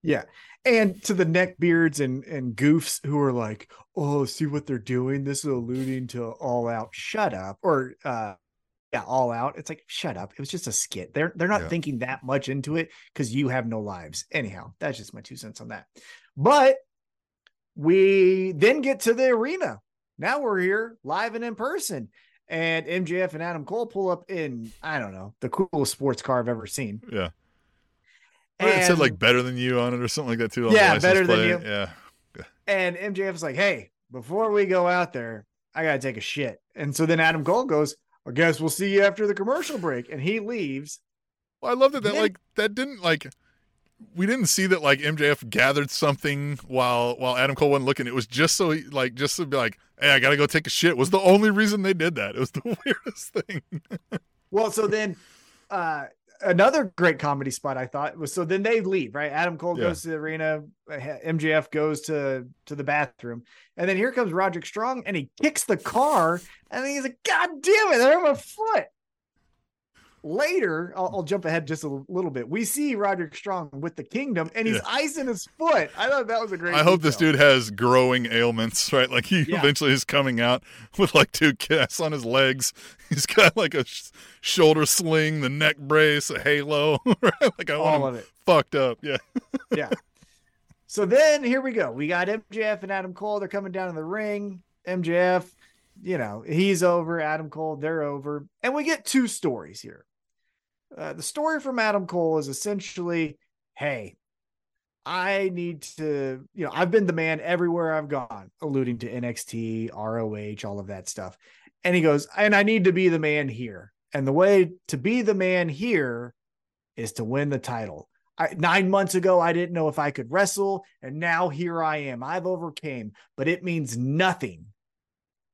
Yeah. And to the neckbeards and and goofs who are like, oh, see what they're doing? This is alluding to all out. Shut up. Or uh yeah, all out. It's like, shut up. It was just a skit. They're they're not Yeah. thinking that much into it because you have no lives. Anyhow, that's just my two cents on that. But we then get to the arena. Now we're here live and in person. And MJF and Adam Cole pull up in, I don't know, the coolest sports car I've ever seen. Yeah. It said like better than you on it or something like that too. Yeah, better than you. Yeah. And MJF's like, hey, before we go out there, I got to take a shit. And so then Adam Cole goes, I guess we'll see you after the commercial break. And he leaves. Well, I love that that Yeah. like that didn't like we didn't see that like MJF gathered something while while Adam Cole wasn't looking. It was just so he like just to be like, hey, I gotta go take a shit. Was the only reason they did that. It was the *laughs* weirdest thing. Well, so then uh, another great comedy spot I thought was so then they leave, right? Adam Cole Yeah. goes to the arena, MJF goes to to the bathroom, and then here comes Roderick Strong and he kicks the car, and he's like, God damn it, they're on my foot. Later, I'll, I'll jump ahead just a little bit. We see Roderick Strong with the kingdom and he's Yeah. icing his foot. I thought that was a great. I hope this dude has growing ailments, right? Like he Yeah. eventually is coming out with like two casts on his legs. *laughs* He's got like a sh- shoulder sling, the neck brace, a halo. *laughs* right? Like I want all him of it. fucked up. Yeah. *laughs* yeah. So then here we go. We got MJF and Adam Cole. They're coming down in the ring. MJF, you know, he's over. Adam Cole, they're over. And we get two stories here. Uh, the story from Adam Cole is essentially hey, I need to, you know, I've been the man everywhere I've gone, alluding to NXT, ROH, all of that stuff. And he goes, and I need to be the man here. And the way to be the man here is to win the title. I, nine months ago, I didn't know if I could wrestle, and now here I am. I've overcame, but it means nothing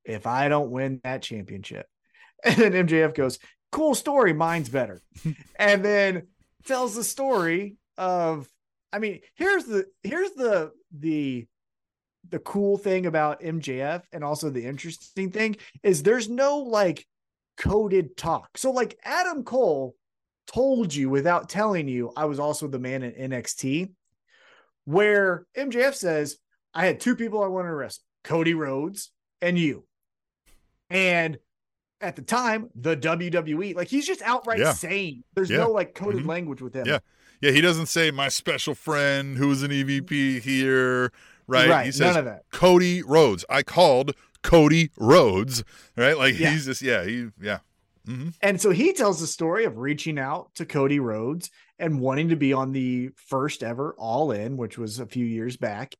if I don't win that championship. *laughs* And then MJF goes, "Cool story, mine's better," *laughs* and then tells the story of. I mean, here's the here's the the the cool thing about MJF, and also the interesting thing is there's no like coded talk. So like Adam Cole told you without telling you I was also the man in NXT, where MJF says, I had two people I wanted to wrestle Cody Rhodes and you. And at the time, the WWE, like he's just outright Yeah. saying there's Yeah. no like coded Mhm. language with him. Yeah. Yeah, he doesn't say my special friend who's an EVP here, right? Right. He says none of that. Cody Rhodes. I called Cody Rhodes, right? Like Yeah. he's just yeah, he yeah. hmm And so he tells the story of reaching out to Cody Rhodes and wanting to be on the first ever All In, which was a few years back,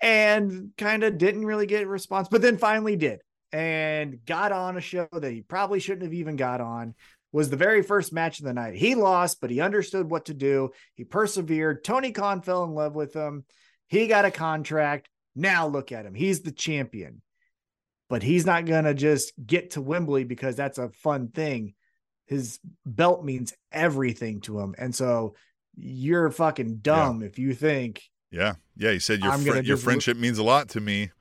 and kind of didn't really get a response, but then finally did and got on a show that he probably shouldn't have even got on was the very first match of the night. He lost, but he understood what to do. He persevered. Tony Khan fell in love with him. He got a contract. Now look at him. He's the champion. But he's not going to just get to Wembley because that's a fun thing. His belt means everything to him. And so you're fucking dumb yeah. if you think. Yeah. Yeah. He said your, fr- your friendship means a lot to me,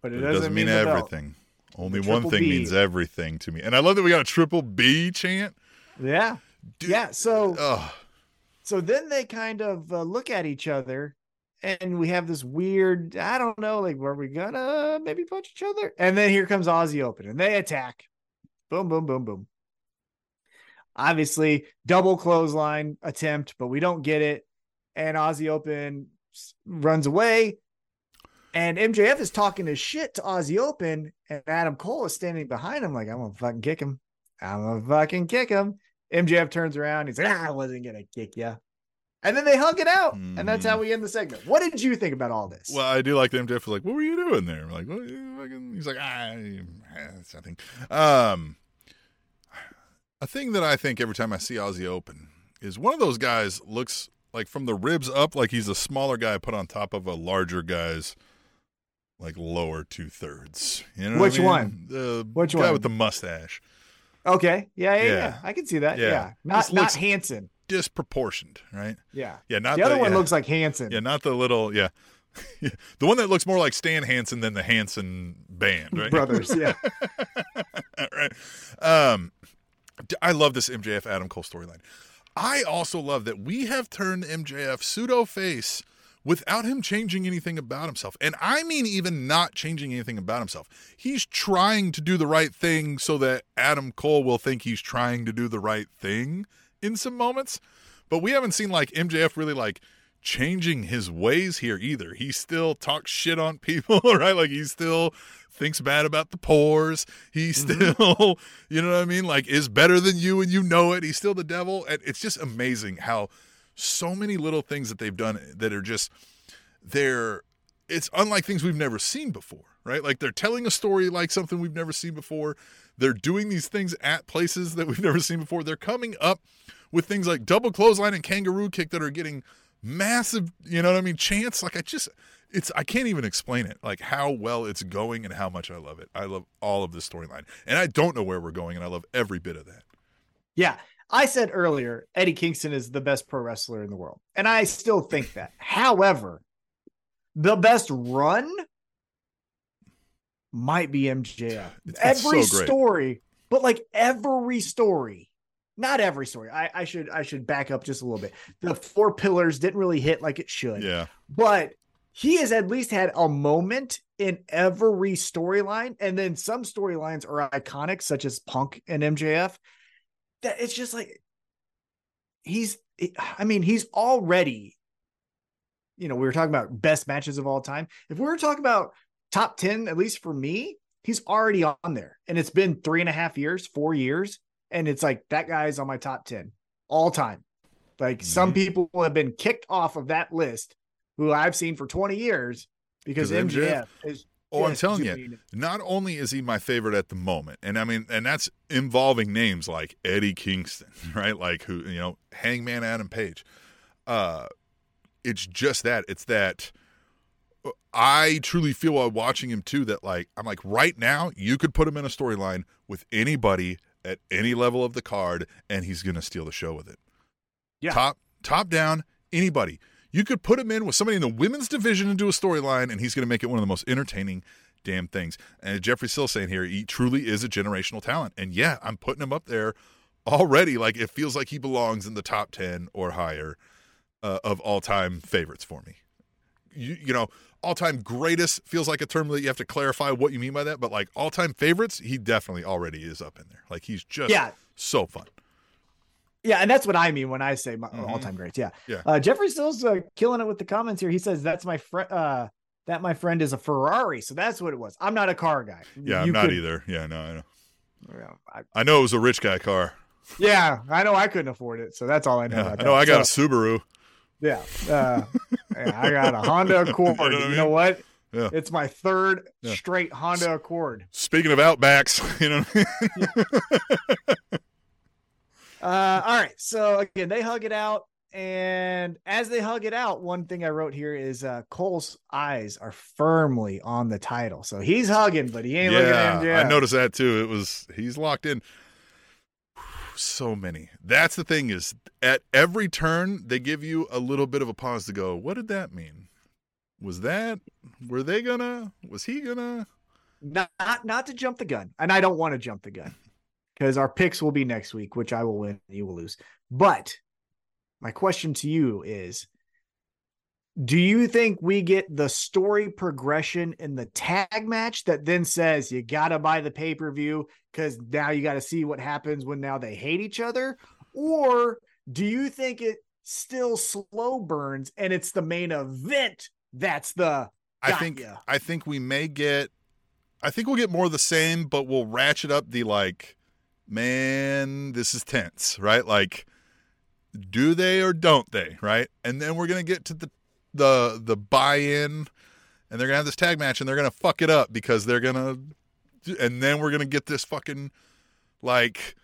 but it, doesn't, doesn't, mean, mean everything. Only one thing B. means everything to me. And I love that we got a triple B chant. Yeah. Dude. Yeah. So, so then they kind of uh, look at each other and we have this weird, I don't know, like, were we gonna maybe punch each other? And then here comes Aussie Open and they attack. Boom, boom, boom, boom. Obviously, double clothesline attempt, but we don't get it. And Aussie Open runs away. And MJF is talking his shit to Aussie Open, and Adam Cole is standing behind him, like, I'm gonna fucking kick him. I'm gonna fucking kick him. MJF turns around, he's like, ah, I wasn't gonna kick you. And then they hug it out, mm. and that's how we end the segment. What did you think about all this? Well, I do like the MJF was like, "What were you doing there?" I'm like, what he's like, "Ah, it's nothing." Um, a thing that I think every time I see Aussie Open is one of those guys looks like from the ribs up, like he's a smaller guy put on top of a larger guy's like lower two thirds. You know which I mean? one? The which guy one with the mustache. Okay, yeah, yeah, yeah. yeah. I can see that. Yeah, yeah. not not Hanson. Disproportioned, right? Yeah, yeah. Not the other the, one looks like Hanson. Yeah, not the little. Yeah, *laughs* the one that looks more like Stan Hansen than the Hanson band, right? Brothers, yeah. *laughs* right. Um, I love this MJF Adam Cole storyline. I also love that we have turned MJF pseudo face without him changing anything about himself. And I mean, even not changing anything about himself. He's trying to do the right thing so that Adam Cole will think he's trying to do the right thing in some moments. But we haven't seen like MJF really like changing his ways here either. He still talks shit on people, *laughs* right? Like he still thinks bad about the pores. He mm-hmm. still, *laughs* you know what I mean? Like is better than you and you know it. He's still the devil. And it's just amazing how so many little things that they've done that are just they're it's unlike things we've never seen before, right? Like they're telling a story like something we've never seen before. They're doing these things at places that we've *laughs* never seen before. They're coming up with things like double clothesline and kangaroo kick that are getting massive, you know what I mean, chance. Like I just it's I can't even explain it, like how well it's going and how much I love it. I love all of this storyline. And I don't know where we're going, and I love every bit of that. Yeah. I said earlier, Eddie Kingston is the best pro wrestler in the world. And I still think that. However, the best run might be MJF. *sighs* It's, every so story, but like every story, not every story. I, I should I should back up just a little bit. The four pillars didn't really hit like it should. Yeah. But he has at least had a moment in every storyline, and then some storylines are iconic, such as Punk and MJF that it's just like he's I mean, he's already, you know, we were talking about best matches of all time. If we were talking about top 10, at least for me, he's already on there. And it's been three and a half years, four years. And it's like that guy's on my top 10 all time. Like mm-hmm. some people have been kicked off of that list who I've seen for 20 years because MJF, MJF is Oh, I'm telling you, not only is he my favorite at the moment, and I mean, and that's involving names like Eddie Kingston, *laughs* right? Like who, you know, Hangman Adam Page. Uh, it's just that. It's that uh, I truly feel while watching him too that like I'm like right now you could put him in a storyline with anybody at any level of the card, and he's gonna steal the show with it. Yeah, top top down, anybody. You could put him in with somebody in the women's division and do a storyline, and he's going to make it one of the most entertaining damn things. And Jeffrey still saying here, he truly is a generational talent. And yeah, I'm putting him up there already. Like it feels like he belongs in the top 10 or higher uh, of all time favorites for me. You, you know, all time greatest feels like a term that you have to clarify what you mean by that. But like all time favorites, he definitely already is up in there. Like he's just yeah. so fun. Yeah, and that's what I mean when I say my mm-hmm. all-time greats. Yeah, yeah. Uh, Jeffrey Still's uh, killing it with the comments here. He says that's my friend. Uh, that my friend is a Ferrari, so that's what it was. I'm not a car guy. Yeah, you I'm not could... either. Yeah, no, I know. Yeah, I... I know it was a rich guy car. Yeah, I know I couldn't afford it, so that's all I know. Yeah, I know I got so, a Subaru. Yeah, uh, yeah, I got a *laughs* Honda Accord. you know, what, you know what? Yeah. It's my third straight Honda Accord. Speaking of Outbacks, *laughs* you know. Uh, all right. So again, they hug it out. And as they hug it out, one thing I wrote here is uh, Cole's eyes are firmly on the title. So he's hugging, but he ain't looking at him. yeah. I noticed that too. It was he's locked in. So many. That's the thing is at every turn they give you a little bit of a pause to go. What did that mean? Was that? Were they gonna? Was he gonna? Not not to jump the gun, and I don't want to jump the gun because our picks will be next week, which I will win, you will lose. But my question to you is do you think we get the story progression in the tag match that then says you got to buy the pay-per-view cuz now you got to see what happens when now they hate each other or do you think it still slow burns and it's the main event that's the I think ya? I think we may get I think we'll get more of the same, but we'll ratchet up the like, man, this is tense, right? Like, do they or don't they, right? And then we're gonna get to the the the buy-in, and they're gonna have this tag match, and they're gonna fuck it up because they're gonna, and then we're gonna get this fucking, like,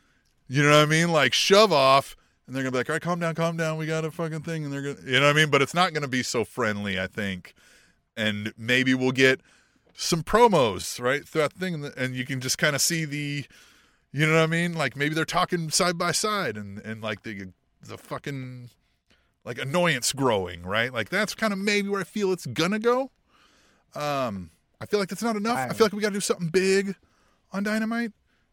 you know what I mean, like shove off. And they're gonna be like, all right, calm down, calm down. We got a fucking thing, and they're gonna, you know what I mean. But it's not gonna be so friendly, I think. And maybe we'll get some promos right throughout the thing, and, and you can just kind of see the, you know what I mean? Like maybe they're talking side by side, and and like the the fucking like annoyance growing, right? Like that's kind of maybe where I feel it's gonna go. Um, I feel like that's not enough. I, I- feel like we got to do something big on Dynamite,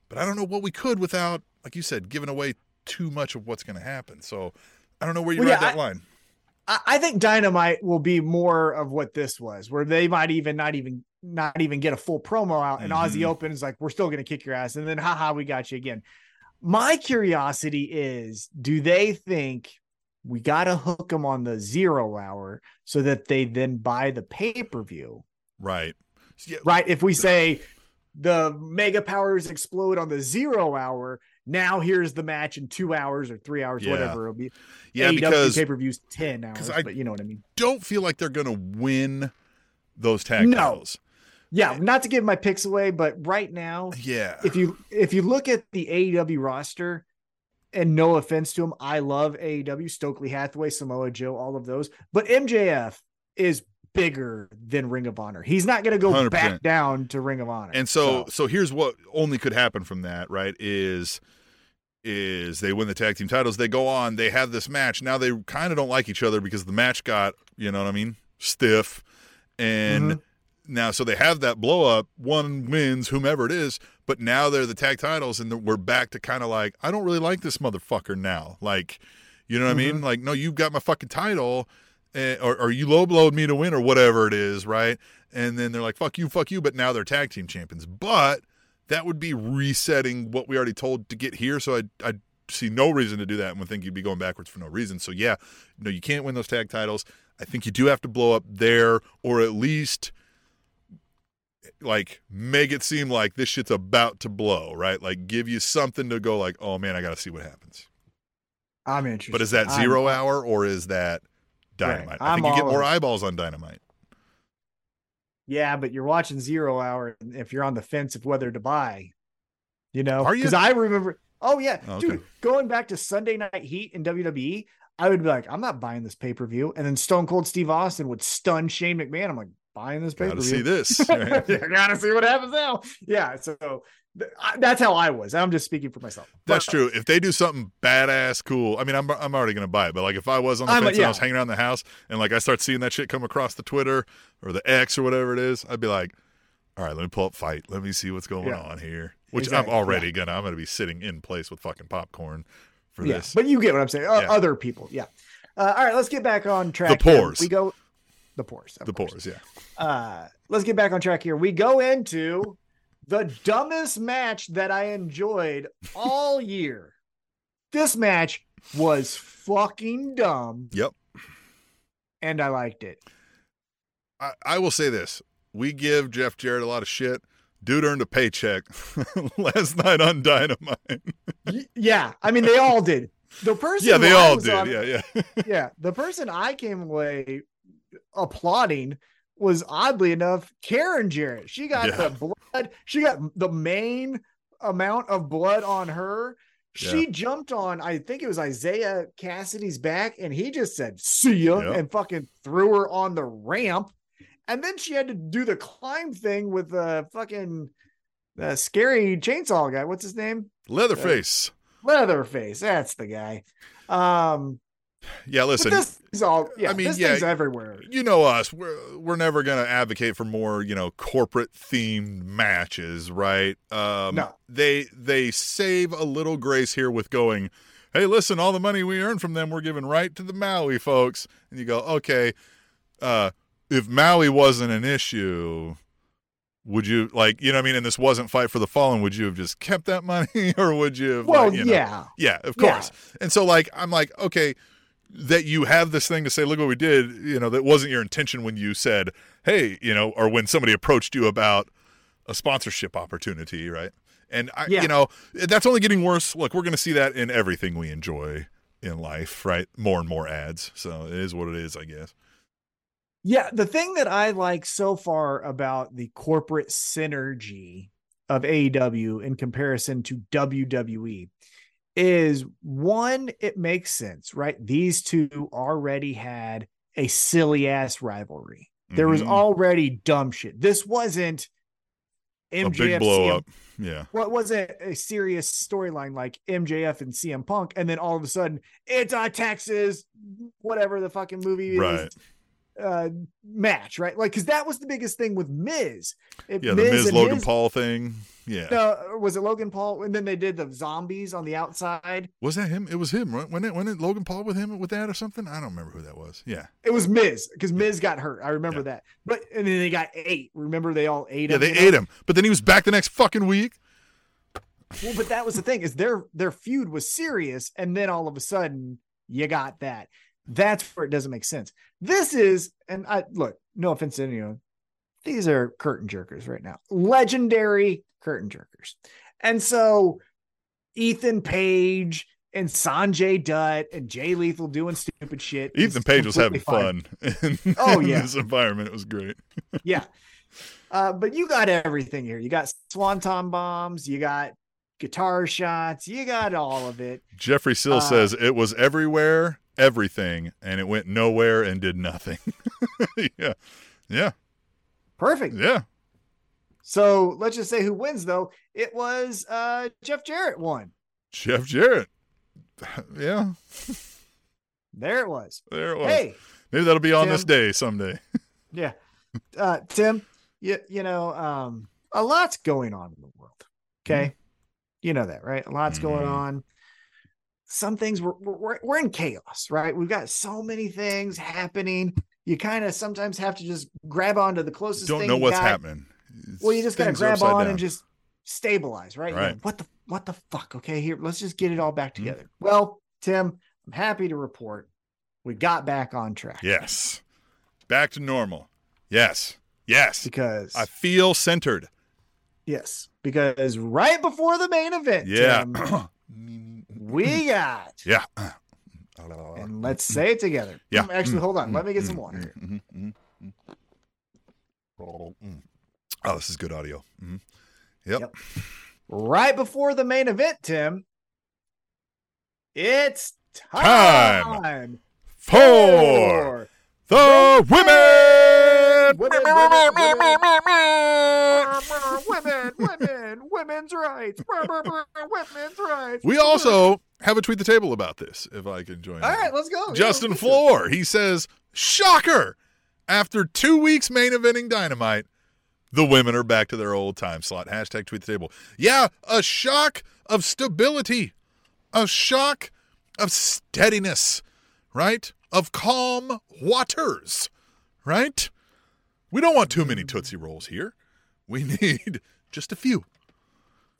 but I don't know what we could without, like you said, giving away too much of what's going to happen. So I don't know where you Well, ride yeah, that line. I, think Dynamite will be more of what this was, where they might even not even not even get a full promo out, and Aussie Mhm. Open is like, "We're still going to kick your ass," and then, haha, we got you again. My curiosity is, do they think we got to hook them on the zero hour so that they then buy the pay per view? Right. Right? If we say the mega powers explode on the zero hour, now here's the match in two hours or three hours, Yeah. whatever it'll be. yeah, AEW because pay-per-views 10 hours, I- but you know what I mean. don't feel like they're going to win those tag No. titles. Yeah, eh. not to give my picks away, but right now, Yeah. if you if you look at the AEW roster, and no offense to him, I love AEW, Stokely Hathaway, Samoa Joe, all of those, but MJF is bigger than Ring of Honor. He's not going to go 100%. back down to Ring of Honor. And so, so here's what only could happen from that, right? Is is they win the tag team titles, they go on, they have this match. Now they kind of don't like each other because the match got, you know what I mean, stiff, and Mhm. now so they have that blow up. One wins, whomever it is, but now they're the tag titles, and we're back to kind of like I don't really like this motherfucker now. Like, you know what I mean? Like, no, you've got my fucking title. Eh, Or, or you low blowed me to win, or whatever it is, right? And then they're like, "Fuck you, fuck you," but now they're tag team champions. But that would be resetting what we already told to get here. So I I see no reason to do that and would think you'd be going backwards for no reason. So yeah, no, you can't win those tag titles. I think you do have to blow up there, or at least like make it seem like this shit's about to blow, right? Like give you something to go like, oh man, I gotta see what happens. I'm interested. But is that I'm- 0 hour or is that Right. dynamite? I I'm think you get more in. eyeballs on dynamite. Yeah, but you're watching Zero Hour if you're on the fence of whether to buy. You know, Are you? because I remember. Oh yeah, Oh, okay. dude, going back to Sunday Night Heat in WWE, I would be like, I'm not buying this pay per view, and then Stone Cold Steve Austin would stun Shane McMahon. I'm like, buying this pay per Gotta view. see this. *laughs* right? I gotta see what happens now. Yeah, so I- that's how I was. I'm just speaking for myself. That's But- true. If they do something badass, cool. I mean, I'm I'm already gonna buy it. But like, if I was on the I'm a- fence and I was hanging around the house and like I start seeing that shit come across the Twitter or the X or whatever it is, I'd be like, all right, let me pull up Fite. Let me see what's going Yeah. on here. Which Exactly, I'm already gonna. I'm gonna be sitting in place with fucking popcorn for Yeah, this. but you get what I'm saying. Yeah. Other people, yeah. Uh, all right, let's get back on track. The here. pores. We go. The pores. the course. pores, yeah. uh let's get back on track here we go into the dumbest match that i enjoyed all year this match was fucking dumb Yep. and i liked it I, I will say this: we give Jeff Jarrett a lot of shit. Dude earned a paycheck *laughs* last night on Dynamite. Yeah i mean they all did the person yeah, they all did. on- yeah, yeah. *laughs* yeah the person i came away applauding was oddly enough karen jarrett she got Yeah. the blood she got the main amount of blood on her She jumped on, I think it was Isiah Kassidy's back, and he just said, see ya, Yep. and fucking threw her on the ramp. And then she had to do the climb thing with the fucking uh, scary chainsaw guy. What's his name? Leatherface. Leatherface. That's the guy. Um, Yeah, but listen. this is all, yeah, I mean, this yeah, thing's everywhere. you know us. We're we're never going to advocate for more, you know, corporate themed matches, right? Um No. they they save a little grace here with going, "Hey, listen, all the money we earn from them we're giving right to the Maui folks." And you go, "Okay, uh if Maui wasn't an issue, would you like, you know what I mean, and this wasn't fight for the fallen, would you have just kept that money *laughs* or would you have Well, like, you know, yeah. yeah, of Yeah. course. And so like I'm like, okay, that you have this thing to say, look what we did, you know, that wasn't your intention when you said, Hey, you know, or when somebody approached you about a sponsorship opportunity, right? And I Yeah. you know, that's only getting worse. Look, we're gonna see that in everything we enjoy in life, right? More and more ads. So it is what it is, I guess. Yeah, the thing that I like so far about the corporate synergy of AEW in comparison to WWE is one, it makes sense, right? These two already had a silly ass rivalry. There was Mhm. already dumb shit. This wasn't a MJF big blow CM up. Yeah. well, it wasn't a serious storyline like MJF and CM Punk, and then all of a sudden it's a Texas, whatever the fucking movie Right. is, uh, match, right? Like, because that was the biggest thing with Miz. If Yeah, the Miz Logan Miz- Paul thing. Yeah. No, uh, was it Logan Paul? And then they did the zombies on the outside. Was that him? It was him, right? When it when it Logan Paul with him with that or something? I don't remember who that was. Yeah. It was Miz because Miz got hurt. I remember Yeah. that. But and then they got eight. Remember they all ate Yeah, him. they you know? ate him. But then he was back the next fucking week. Well, but that was the thing is their their feud was serious, and then all of a sudden you got that. That's where it doesn't make sense. This is, and I look, no offense to anyone, these are curtain jerkers right now, legendary curtain jerkers, and so Ethan Page and Sanjay Dutt and Jay Lethal doing stupid shit. Ethan Page was having completely fun in, *laughs* Oh, in yeah. this environment. It was great. *laughs* yeah. Uh, but you got everything here. You got swanton bombs, you got guitar shots, you got all of it. Jeffrey Still Uh, says it was everywhere, everything, and it went nowhere and did nothing. *laughs* yeah. Yeah. Perfect. Yeah. So let's just say who wins though. It was uh Jeff Jarrett won. Jeff Jarrett. *laughs* Yeah. There it was. There it was. Hey, Maybe that'll be on this day someday. *laughs* yeah. Uh Tim, you you know, um a lot's going on in the world. Okay. You know that, right? A lot's going Mhm. on. Some things we're, we're we're in chaos, right? We've got so many things happening. You kind of sometimes have to just grab onto the closest Don't thing know what's got. happening. Well, you just gotta grab on down. and just stabilize, right? Right. what the what the fuck? Okay, here, let's just get it all back Mhm. together. Well, Tim, I'm happy to report we got back on track. Yes. Back to normal. Yes. Yes. Because I feel centered. yes, because right before the main event, Yeah. Tim, *clears throat* we got yeah. and let's say it together. Yeah. Mm, Actually, Mm, hold on. mm, Let me get mm, some water. here. mm, mm, mm, mm. Mm. Oh, this is good audio. Mhm. Yep. Yep. Right before the main event, Tim, it's time, Time. For the women. women, women, women, women, women's rights, *laughs* women's rights. We also have a tweet the table about this, if I can join. All right, let's go. Justin Yeah, Floor. He says, "Shocker! After two weeks main eventing Dynamite, the women are back to their old time slot." Hashtag tweet the table. Yeah, a shock of stability, a shock of steadiness, right? Of calm waters, right? We don't want too many tootsie rolls here. We *laughs* need just a few.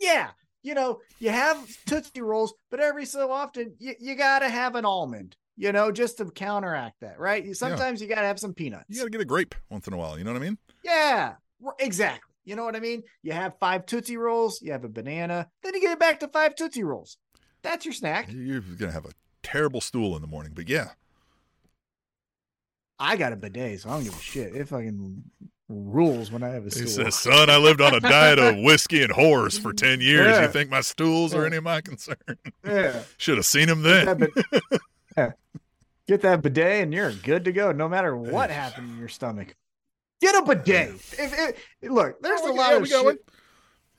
Yeah, you know, you have Tootsie Rolls, but every so often you, you got to have an almond, you know, just to counteract that, right? You- Sometimes you got to have some peanuts. You got to get a grape once in a while. You know what I mean? Yeah, exactly. You know what I mean? You have five Tootsie Rolls, you have a banana, then you get it back to five Tootsie Rolls. That's your snack. You're gonna have a terrible stool in the morning, but yeah. I got a bidet, so I don't give a shit. It fucking rules when I have a He says, "Son, I lived on a diet of *laughs* whiskey and whores for ten years. Yeah. You think my stools are any of my concern? yeah. *laughs* Should have seen him Get then." that, bid- *laughs* yeah. Get that bidet and you're good to go no matter what happened in your stomach. Get a bidet. If, if, look, there's Oh, a yeah, lot of we got shit. one.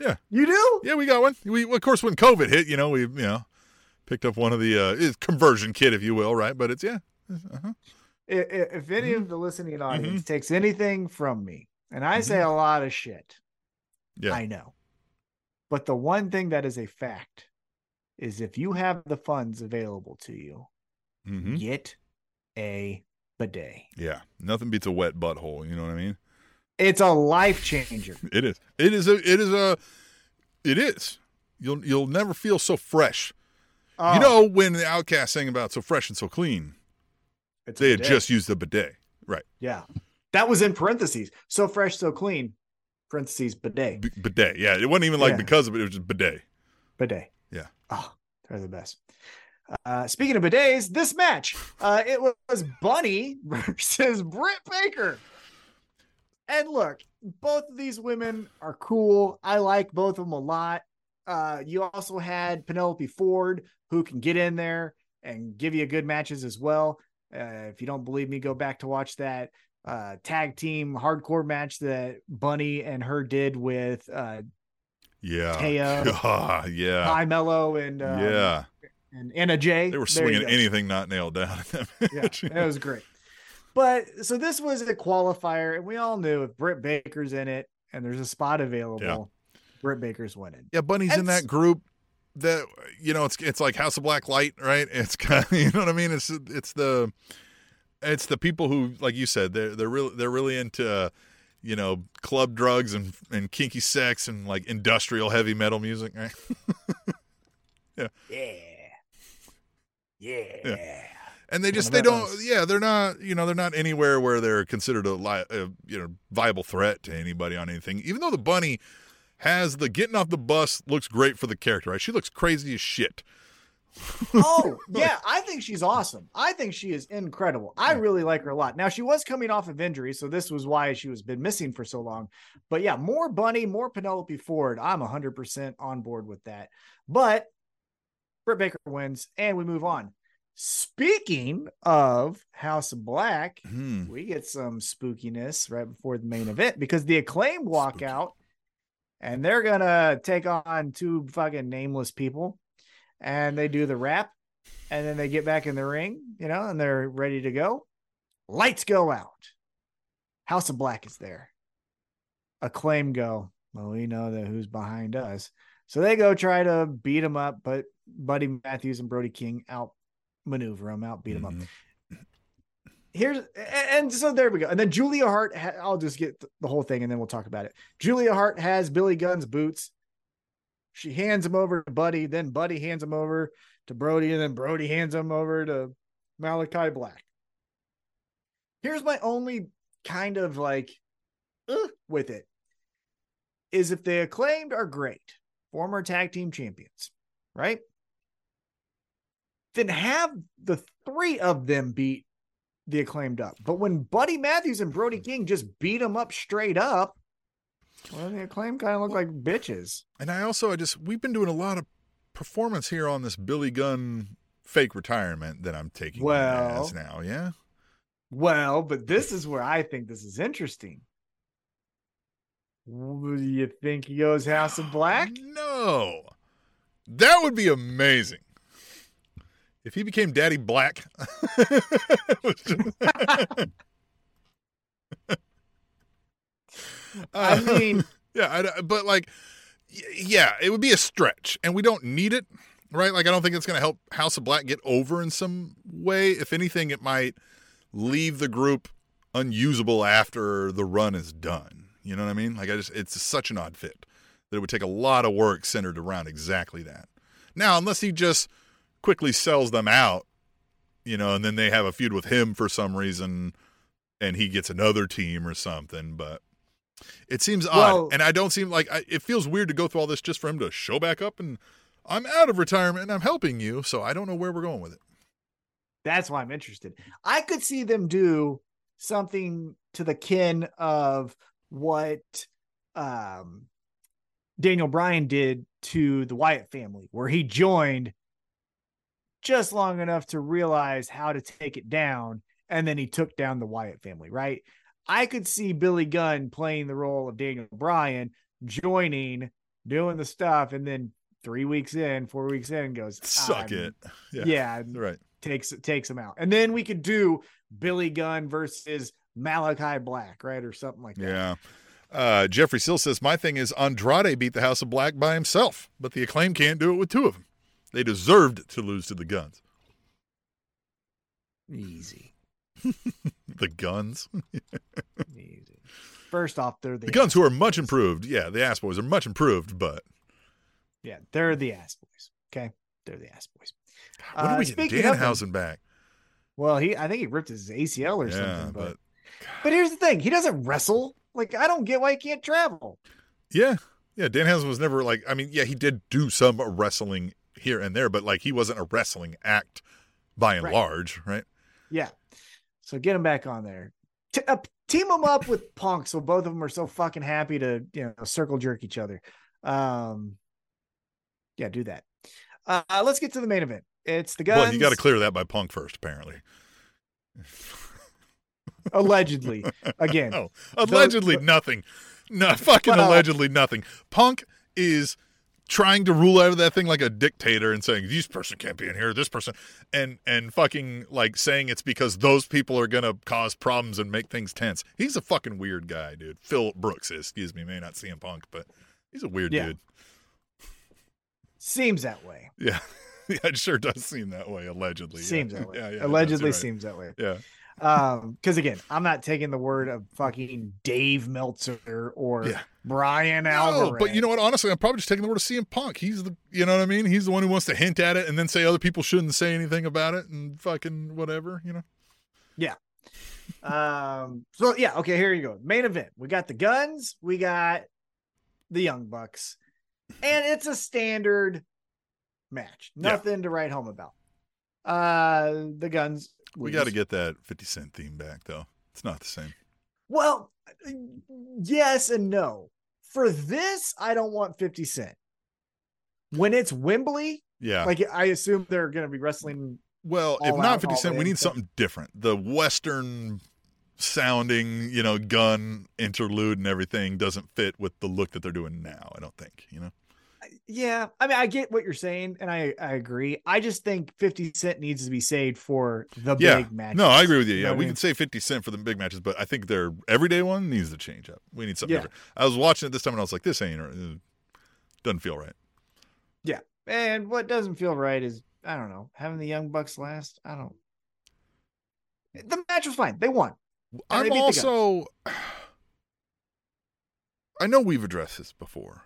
Yeah. You do? Yeah, we got one. We of course when COVID hit, you know, we you know picked up one of the uh, conversion kit, if you will, right? But it's yeah, uh-huh. If any Mm-hmm. of the listening audience takes anything from me, and I say a lot of shit, Mm-hmm. yeah, I know. But the one thing that is a fact is if you have the funds available to you, hmm get a bidet. yeah. Nothing beats a wet butthole. You know what I mean? It's a life changer. It is. It is a. It is a. It is. You'll you'll never feel so fresh. Oh, You know when the OutKast sang about so fresh and so clean, it's they had just used the bidet, right? yeah. That was in parentheses. So fresh, so clean. Parentheses bidet. B- bidet. Yeah, it wasn't even like Yeah. because of it. It was just bidet. bidet. Yeah. Oh, they're the best. Uh, speaking of bidets, this match, uh, it was Bunny *laughs* versus Britt Baker. And look, both of these women are cool. I like both of them a lot. Uh, you also had Penelope Ford, who can get in there and give you good matches as well. Uh, if you don't believe me, go back to watch that uh, tag team hardcore match that Bunny and her did with uh, Yeah. Teo. Ah, *laughs* yeah. Tay Melo and um, yeah. and Anna Jay. They were swinging anything not nailed down. in that Yeah, it was great. But so this was a qualifier, and we all knew if Britt Baker's in it and there's a spot available, Britt Baker's winning. Yeah, Bunny's in that group that you know it's it's like House of Black Light, right? It's kind of *laughs* you know what I mean. It's it's the it's the people who, like you said, they're they're really they're really into uh, you know club drugs and and kinky sex and like industrial heavy metal music, right? *laughs* Yeah. Yeah. Yeah. Yeah. And they just they don't yeah they're not you know they're not anywhere where they're considered a, li- a you know viable threat to anybody on anything. Even though the bunny has the getting off the bus looks great for the character, right? She looks crazy as shit. *laughs* Oh, *laughs* yeah. I think she's awesome. I think she is incredible. I really like her a lot. Now, she was coming off of injury, so this was why she was been missing for so long. But yeah, more Bunny, more Penelope Ford. I'm 100% on board with that. But Britt Baker wins, and we move on. Speaking of House of Black, Hmm. we get some spookiness right before the main event because the acclaim walk Spooky. And they're gonna take on two fucking nameless people and they do the rap and then they get back in the ring, you know, and they're ready to go. Lights go out. House of Black is there. Acclaim go. Well, we know that who's behind us. So they go try to beat him up, but Buddy Matthews and Brody King out maneuver him, out beat him up. Mm-hmm. Here's and so there we go. And then Julia Hart, I'll just get the whole thing and then we'll talk about it. Julia Hart has Billy Gunn's boots. She hands him over to Buddy, then Buddy hands him over to Brody, and then Brody hands him over to Malakai Black. Here's my only kind of like uh, with it is if the acclaimed are great, former tag team champions, right? Then have the three of them beat the acclaimed up. But when Buddy Matthews and Brody King just beat them up straight up, well, the acclaimed kind of look like bitches. And I also, I just, we've been doing a lot of performance here on this Billy Gunn fake retirement that I'm taking Well- as now. Yeah. Well, but this is where I think this is interesting. You think he goes House of Black? No. That would be amazing. If he became Daddy Black. *laughs* *laughs* I uh, mean, *laughs* yeah, I, but like, yeah, it would be a stretch, and we don't need it, right? Like, I don't think it's going to help House of Black get over in some way. If anything, it might leave the group unusable after the run is done. You know what I mean? Like, I just, it's such an odd fit that it would take a lot of work centered around exactly that. Now, unless he just quickly sells them out, you know, and then they have a feud with him for some reason, and he gets another team or something, but. It seems odd, Well- and I don't seem like I, it feels weird to go through all this just for him to show back up. And I'm out of retirement and I'm helping you, so I don't know where we're going with it. that's why I'm interested. I could see them do something to the kin of what um Daniel Bryan did to the Wyatt family, where he joined just long enough to realize how to take it down, and then he took down the Wyatt family, right? I could see Billy Gunn playing the role of Daniel Bryan, joining, doing the stuff, and then three weeks in, four weeks in, goes suck it. Yeah, yeah, right. Takes takes him out, and then we could do Billy Gunn versus Malakai Black, right, or something like that. Yeah. Uh, Jeffrey Still says, My thing is Andrade beat the House of Black by himself, but the acclaim can't do it with two of them. They deserved to lose to the Gunns. Easy. *laughs* the Gunns. *laughs* Easy. First off, they're the, the Gunns who are much improved. Yeah, the ass boys are much improved, but yeah, they're the ass boys. Okay, they're the ass boys. God, when uh, do we get Danhausen back? Well, he I think he ripped his ACL or yeah, something. But but, but here's the thing: he doesn't wrestle. Like I don't get why he can't travel. Yeah, yeah. Danhausen was never like. I mean, yeah, he did do some wrestling here and there, but like he wasn't a wrestling act by and right. large, right? Yeah. So get him back on there. T- uh, team them up with Punk, so both of them are so fucking happy to you know circle jerk each other. Um, yeah, do that. Uh, let's get to the main event. It's the Gunns. Well, you got to clear that by Punk first, apparently. allegedly, again. *laughs* oh, allegedly nothing. No, fucking well, allegedly nothing. Punk is trying to rule out of that thing like a dictator and saying this person can't be in here, this person, and and fucking like saying it's because those people are gonna cause problems and make things tense. He's a fucking weird guy, dude. Phil Brooks is, excuse me, may not CM Punk, but he's a weird yeah. dude. Seems that way. Yeah. *laughs* yeah, it sure does seem that way, allegedly. Seems yeah. that *laughs* way. Yeah, yeah, allegedly right. seems that way. Yeah. Um, because again, I'm not taking the word of fucking Dave Meltzer or yeah. Bryan no, Alvarez. But you know what? Honestly, I'm probably just taking the word of CM Punk. He's the, you know what I mean? He's the one who wants to hint at it and then say other people shouldn't say anything about it and fucking whatever, you know? Yeah. um. So yeah. Okay. Here you go. Main event. We got the Gunns. We got the Young Bucks, and it's a standard match. Nothing yeah. to write home about. Uh, the Gunns we got to get that 50 Cent theme back, though. It's not the same. Well, yes and no. For this, I don't want 50 Cent. When it's Wembley, yeah, like I assume they're going to be wrestling. Well, if not 50 Cent, we need something different. The Western sounding, you know, gun interlude and everything doesn't fit with the look that they're doing now. I don't think, you know yeah, I mean, I get what you're saying, and I I agree. I just think 50 Cent needs to be saved for the yeah. big matches. No, I agree with you. Yeah, you know we I mean? can say 50 Cent for the big matches, but I think their everyday one needs to change up. We need something yeah. different. I was watching it this time, and I was like, this ain't it uh, doesn't feel right. Yeah, and what doesn't feel right is I don't know having the Young Bucks last. I don't. The match was fine. They won. I'm they also. *sighs* I know we've addressed this before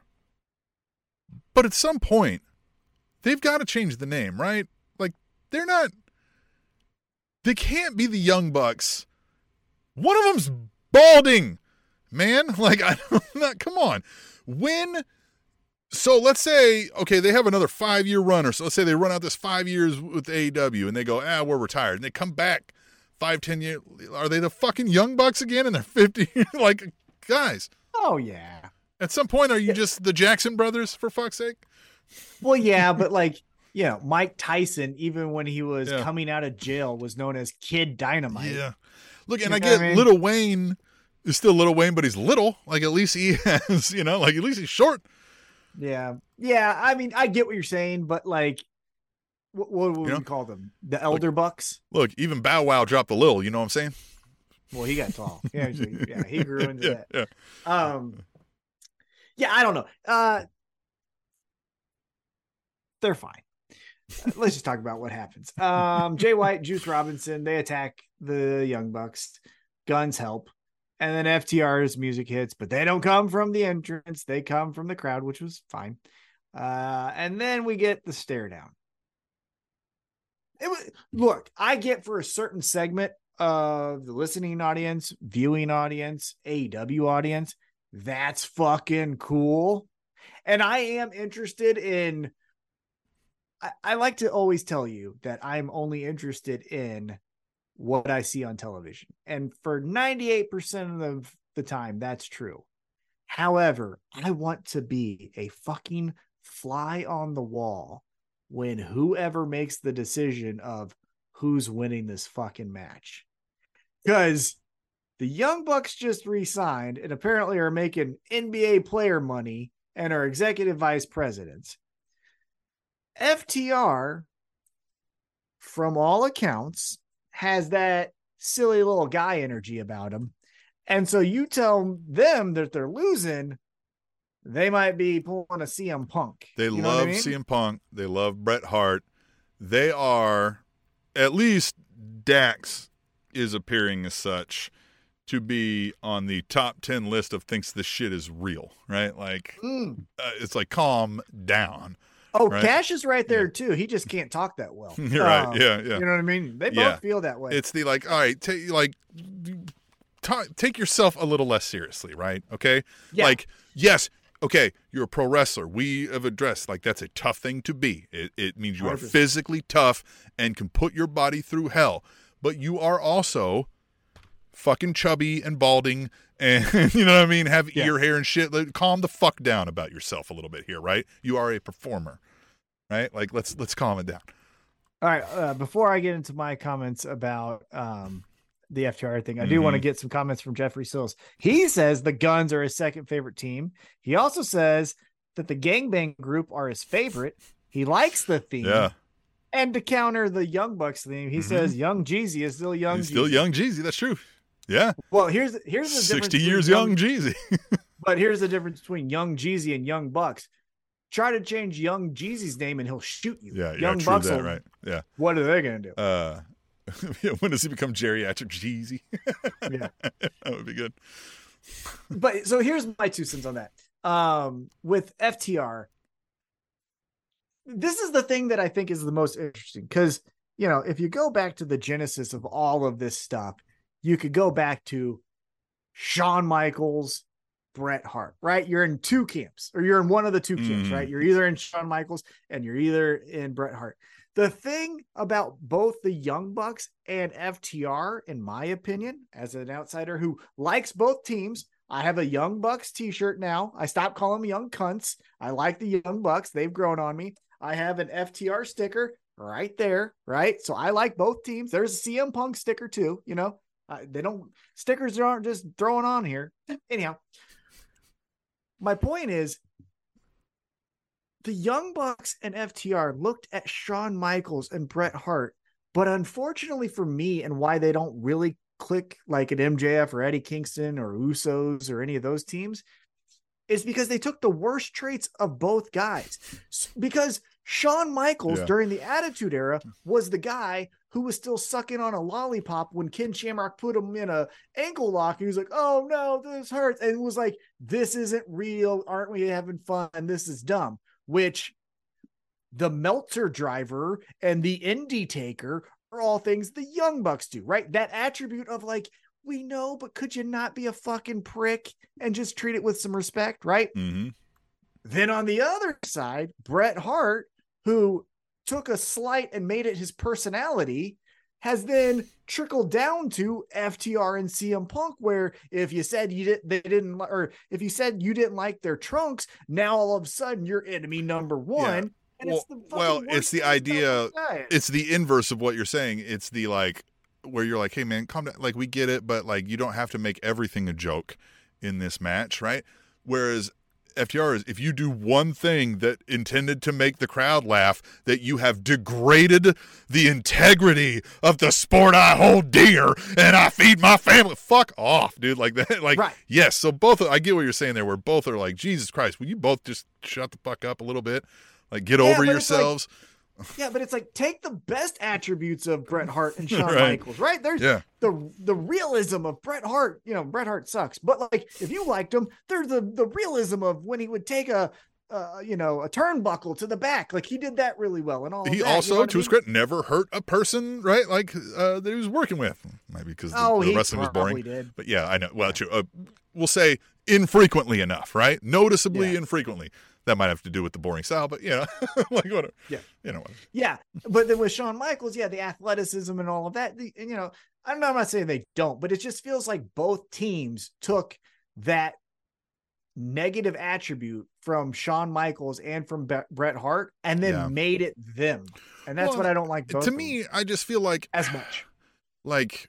but at some point, they've got to change the name, right? Like they're not. They can't be the Young Bucks. One of them's balding, man. *laughs* Like I. Not, come on. When. So let's say, okay, they have another five year run, or so let's say they run out this five years with AEW and they go, ah, we're retired. And they come back five, ten years. Are they the fucking Young Bucks again? And they're 50. *laughs* like, guys. Oh, yeah. At some point, are you just the Jackson brothers for fuck's sake? Well, yeah, *laughs* but like, you know, Mike Tyson, even when he was yeah. coming out of jail, was known as Kid Dynamite. Yeah. Look, and I get I mean? Little Wayne is still Little Wayne, but he's little. Like at least he *laughs* has, you know, like at least he's short. Yeah. Yeah. I mean, I get what you're saying, but like, what, what would you know? we call them? The Elder look, Bucks? Look, even Bow Wow dropped a little, you know what I'm saying? Well, he got tall. Yeah, yeah, he grew *laughs* into yeah, that. Yeah. Um, yeah, I don't know. Uh, they're fine. Uh, let's just talk about what happens. Um, Jay White, Juice Robinson, they attack the Young Bucks. Gunns help. And then FTR's music hits, but they don't come from the entrance. They come from the crowd, which was fine. Uh, and then we get the stare down. It was, look, I get for a certain segment of the listening audience, viewing audience, AEW audience, that's fucking cool. And I am interested in. I, I like to always tell you that I'm only interested in what I see on television. And for 98% of the time. That's true. However, I want to be a fucking fly on the wall when whoever makes the decision of who's winning this fucking match. Because the Young Bucks just re signed and apparently are making NBA player money and are executive vice presidents. FTR, from all accounts, has that silly little guy energy about him. And so you tell them that they're losing, they might be pulling a CM Punk. They You know love I mean? CM Punk. They love Bret Hart. They are, at least Dax is appearing as such to be on the top 10 list of thinks this shit is real, right? Like, Mm. uh, it's like, calm down. Oh, Right. Cash is right there Yeah. too. He just can't talk that well. *laughs* You're right. Um, Yeah, yeah. You know what I mean? They both Yeah. feel that way. It's the like, all right, take like, ta take yourself a little less seriously, right? Okay, Yeah. like, yes, okay, you're a pro wrestler. We have addressed like that's a tough thing to be. It it means you are 100%. physically tough and can put your body through hell, but you are also fucking chubby and balding. And *laughs* you know what I mean? Have Yeah. ear hair and shit. Like, calm the fuck down about yourself a little bit here, right? You are a performer, right? Like let's let's calm it down. All right. Uh, before I get into my comments about um, the FTR thing, I do want to get some comments from Jeffrey Sills. He says the Gunns are his second favorite team. He also says that the Gangbang group are his favorite. He likes the theme. Yeah, And to counter the Young Bucks theme, he Mhm. says Young Jeezy is still Young he's still young Jeezy. That's true. Yeah. Well, here's here's the 60 years young Jeezy. *laughs* But here's the difference between Young Jeezy and Young Bucks. Try to change Young Jeezy's name and he'll shoot you. yeah, yeah, Young true Bucks that, will- right? Yeah. What are they gonna do? Uh, *laughs* when does he become geriatric Jeezy? *laughs* Yeah. that would be good. but so here's my two cents on that. Um, with FTR, this is the thing that I think is the most interesting because you know if you go back to the genesis of all of this stuff, you could go back to Shawn Michaels, Bret Hart, right? You're in two camps, or you're in one of the two camps, Mhm. right? You're either in Shawn Michaels and you're either in Bret Hart. The thing about both the Young Bucks and FTR, in my opinion, as an outsider who likes both teams, I have a Young Bucks t-shirt now. I stopped calling them young cunts. I like the Young Bucks. They've grown on me. I have an FTR sticker right there, right? So I like both teams. There's a CM Punk sticker too, you know. They don't stickers aren't just throwing on here. *laughs* Anyhow, my point is the Young Bucks and FTR looked at Shawn Michaels and Bret Hart, but unfortunately for me, and why they don't really click like an MJF or Eddie Kingston or Usos or any of those teams, is because they took the worst traits of both guys. Because Shawn Michaels Yeah. during the Attitude Era was the guy who was still sucking on a lollipop when Ken Shamrock put him in a ankle lock. He was like, "Oh no, this hurts," and it was like, "This isn't real. Aren't we having fun? This is dumb." Which the Meltzer driver and the Indie Taker are all things the Young Bucks do, right? That attribute of like, we know, but could you not be a fucking prick and just treat it with some respect, right? hmm Then on the other side, Bret Hart, who took a slight and made it his personality, has then trickled down to FTR and CM Punk, where if you said you did they didn't or if you said you didn't like their trunks, now all of a sudden you're enemy number one. And Well- it's the well, it's the idea- It's the inverse of what you're saying. It's the like where you're like, hey man, calm down. Like we get it, but like you don't have to make everything a joke in this match, right? Whereas FTR is if you do one thing that intended to make the crowd laugh, that you have degraded the integrity of the sport I hold dear and I feed my family. Fuck off, dude. Like that. *laughs* Like Right. yes. So both I get what you're saying there, where both are like, Jesus Christ, will you both just shut the fuck up a little bit? Like get Yeah, over it's like- yourselves. Yeah, but it's like take the best attributes of Bret Hart and *laughs* Shawn Right. Michaels, right? There's yeah. the the realism of Bret Hart. You know, Bret Hart sucks, but like if you liked him, there's the the realism of when he would take a uh, you know a turnbuckle to the back, like he did that really well, and all. he that, you also, know to I his credit, never hurt a person, right? Like uh, that he was working with. Maybe because the, Oh, the wrestling was boring. did. But yeah, I know. Well, true. Uh, we'll say infrequently enough, right? Noticeably Yeah. infrequently. That might have to do with the boring style, but you know, *laughs* like whatever. Yeah. You know. Whatever. Yeah. But then with Shawn Michaels, yeah, the athleticism and all of that, the, and, you know, I don't know, I'm not saying they don't, but it just feels like both teams took that negative attribute from Shawn Michaels and from Be- Bret Hart and then Yeah. made it them. And that's Well, what I don't like both To me, I just feel like as much. like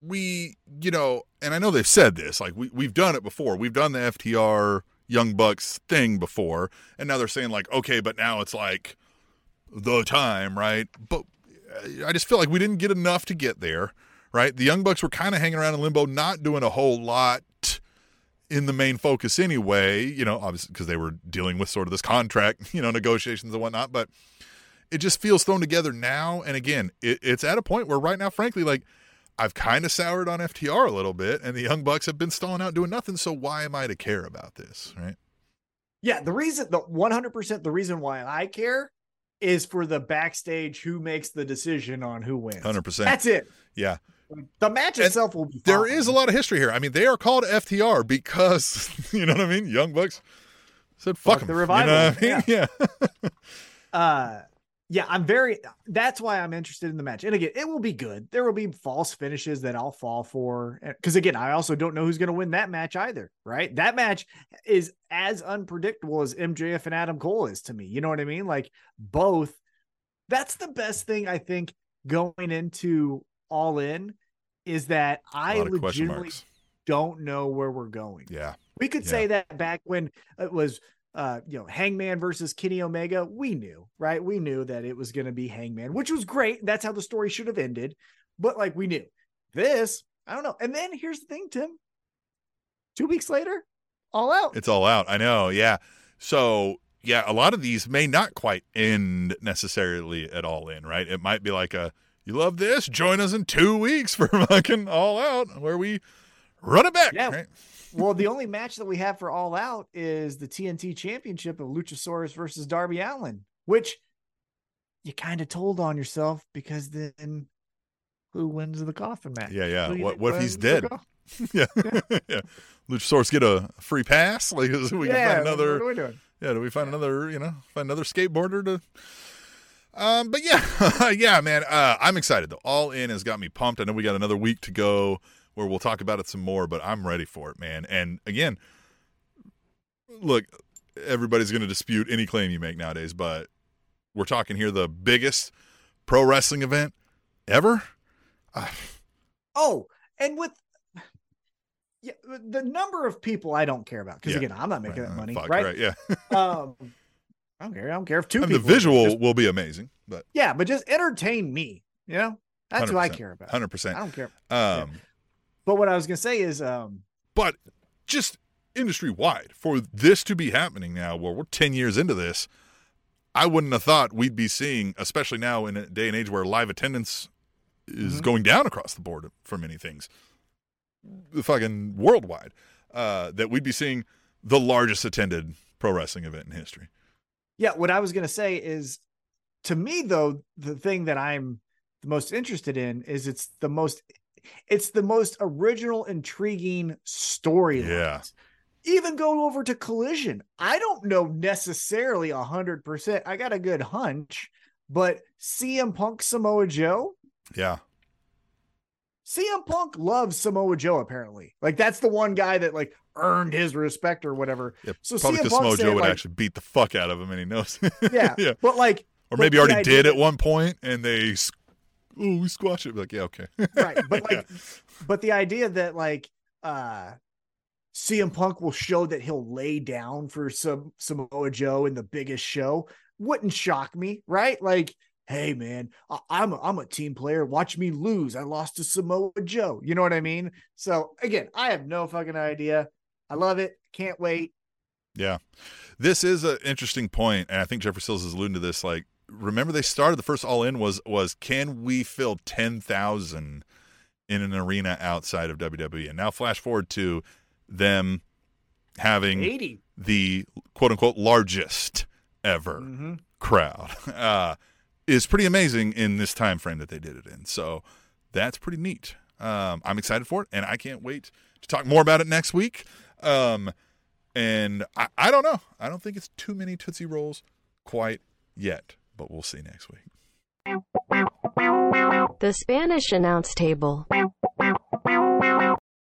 we you know and i know they've said this like we, we've done it before we've done the ftr young bucks thing before and now they're saying like okay but now it's like the time right but uh, i just feel like we didn't get enough to get there right the young bucks were kind of hanging around in limbo not doing a whole lot in the main focus anyway you know obviously because they were dealing with sort of this contract *laughs* you know negotiations and whatnot but it just feels thrown together now. And again, it, it's at a point where right now, frankly, like I've kind of soured on FTR a little bit, and the Young Bucks have been stalling out doing nothing. So why am I to care about this, right? Yeah, the reason the 100% the reason why I care is for the backstage who makes the decision on who wins. Hundred percent. That's it. Yeah, The match And itself will be fine. is a lot of history here. I mean, they are called FTR because *laughs* you know what I mean. Young Bucks said, "Fuck, Fuck 'em," the You revival. know what I mean? Yeah. *laughs* uh yeah i'm very that's why i'm interested in the match. And again it will be good. There will be false finishes that i'll fall for. Because again i also don't know who's going to win that match either right? That match is as unpredictable as mjf and adam cole is to me you know what i mean? Like both that's the best thing i think going into all in is that i lot of question legitimately don't know where we're going. Yeah. we could Yeah. say that back when it was uh you know Hangman versus Kenny Omega, we knew, right? We knew that it was going to be Hangman, which was great. That's how the story should have ended. But like we knew. This, I don't know. And then here's the thing, Tim. 2 weeks later, all out. It's all out. I know. Yeah. So yeah, a lot of these may not quite end necessarily at all in, right? It might be like a you love this, join us in two weeks for *laughs* fucking all out where we run it back. Yeah. Right? well, the only match that we have for all out is the TNT championship of Luchasaurus versus Darby Allin, which you kind of told on yourself because then who wins the coffin match? Yeah, yeah. What what if he's dead? *laughs* yeah. *laughs* yeah. Luchasaurus get a free pass? *laughs* Like so we can yeah, find another What are we doing? Yeah, do we find another, you know, find another skateboarder to um, but yeah, yeah, man. Uh, I'm excited though. All in has got me pumped. I know we got another week to go where we'll talk about it some more, but I'm ready for it, man. And again, look, everybody's going to dispute any claim you make nowadays, but we're talking here the biggest pro wrestling event ever. Uh, Oh, and with yeah, the number of people I don't care about because Yeah. again, I'm not making right, that money, fuck, right? Yeah. *laughs* Um, I don't care. I don't care if two And the visual just- will be amazing, but yeah, but just entertain me. You know, that's who I care about. 100%. I don't care. Um, But what I was gonna say is, um, but just industry wide for this to be happening now where we're 10 years into this i wouldn't have thought we'd be seeing especially now in a day and age where live attendance is Mhm. going down across the board for many things the fucking worldwide uh, that we'd be seeing the largest attended pro wrestling event in history yeah, what I was gonna say is, to me though, the thing that I'm the most interested in is it's the most, it's the most original, intriguing story. Yeah. even go over to collision i don't know necessarily a hundred percent. I got a good hunch but cm punk samoa joe? Yeah. Cm punk loves samoa joe apparently. Like that's the one guy that like earned his respect or whatever. Yeah So probably CM because Punk Samoa Joe would like- actually beat the fuck out of him and he knows. *laughs* Yeah yeah. but like or maybe already did at one point and they oh we squash it like yeah okay right but *laughs* Yeah. like but the idea that like uh CM Punk will show that he'll lay down for some Samoa Joe in the biggest show wouldn't shock me, right? Like, hey man, I'm a, I'm a team player. Watch me lose. I lost to Samoa Joe. You know what I mean? So again, I have no fucking idea. I love it. Can't wait. Yeah. This is an interesting point, and I think Jeffrey Sills is alluding to this. Like, remember they started the first all in was was can we fill ten thousand in an arena outside of WWE? And now flash forward to them having 80. the quote unquote largest ever hmm crowd. *laughs* Uh is pretty amazing in this time frame that they did it in. So that's pretty neat. Um, I'm excited for it, and I can't wait to talk more about it next week. Um, And I, I don't know. I don't think it's too many Tootsie Rolls quite yet, but we'll see next week. The Spanish announce table.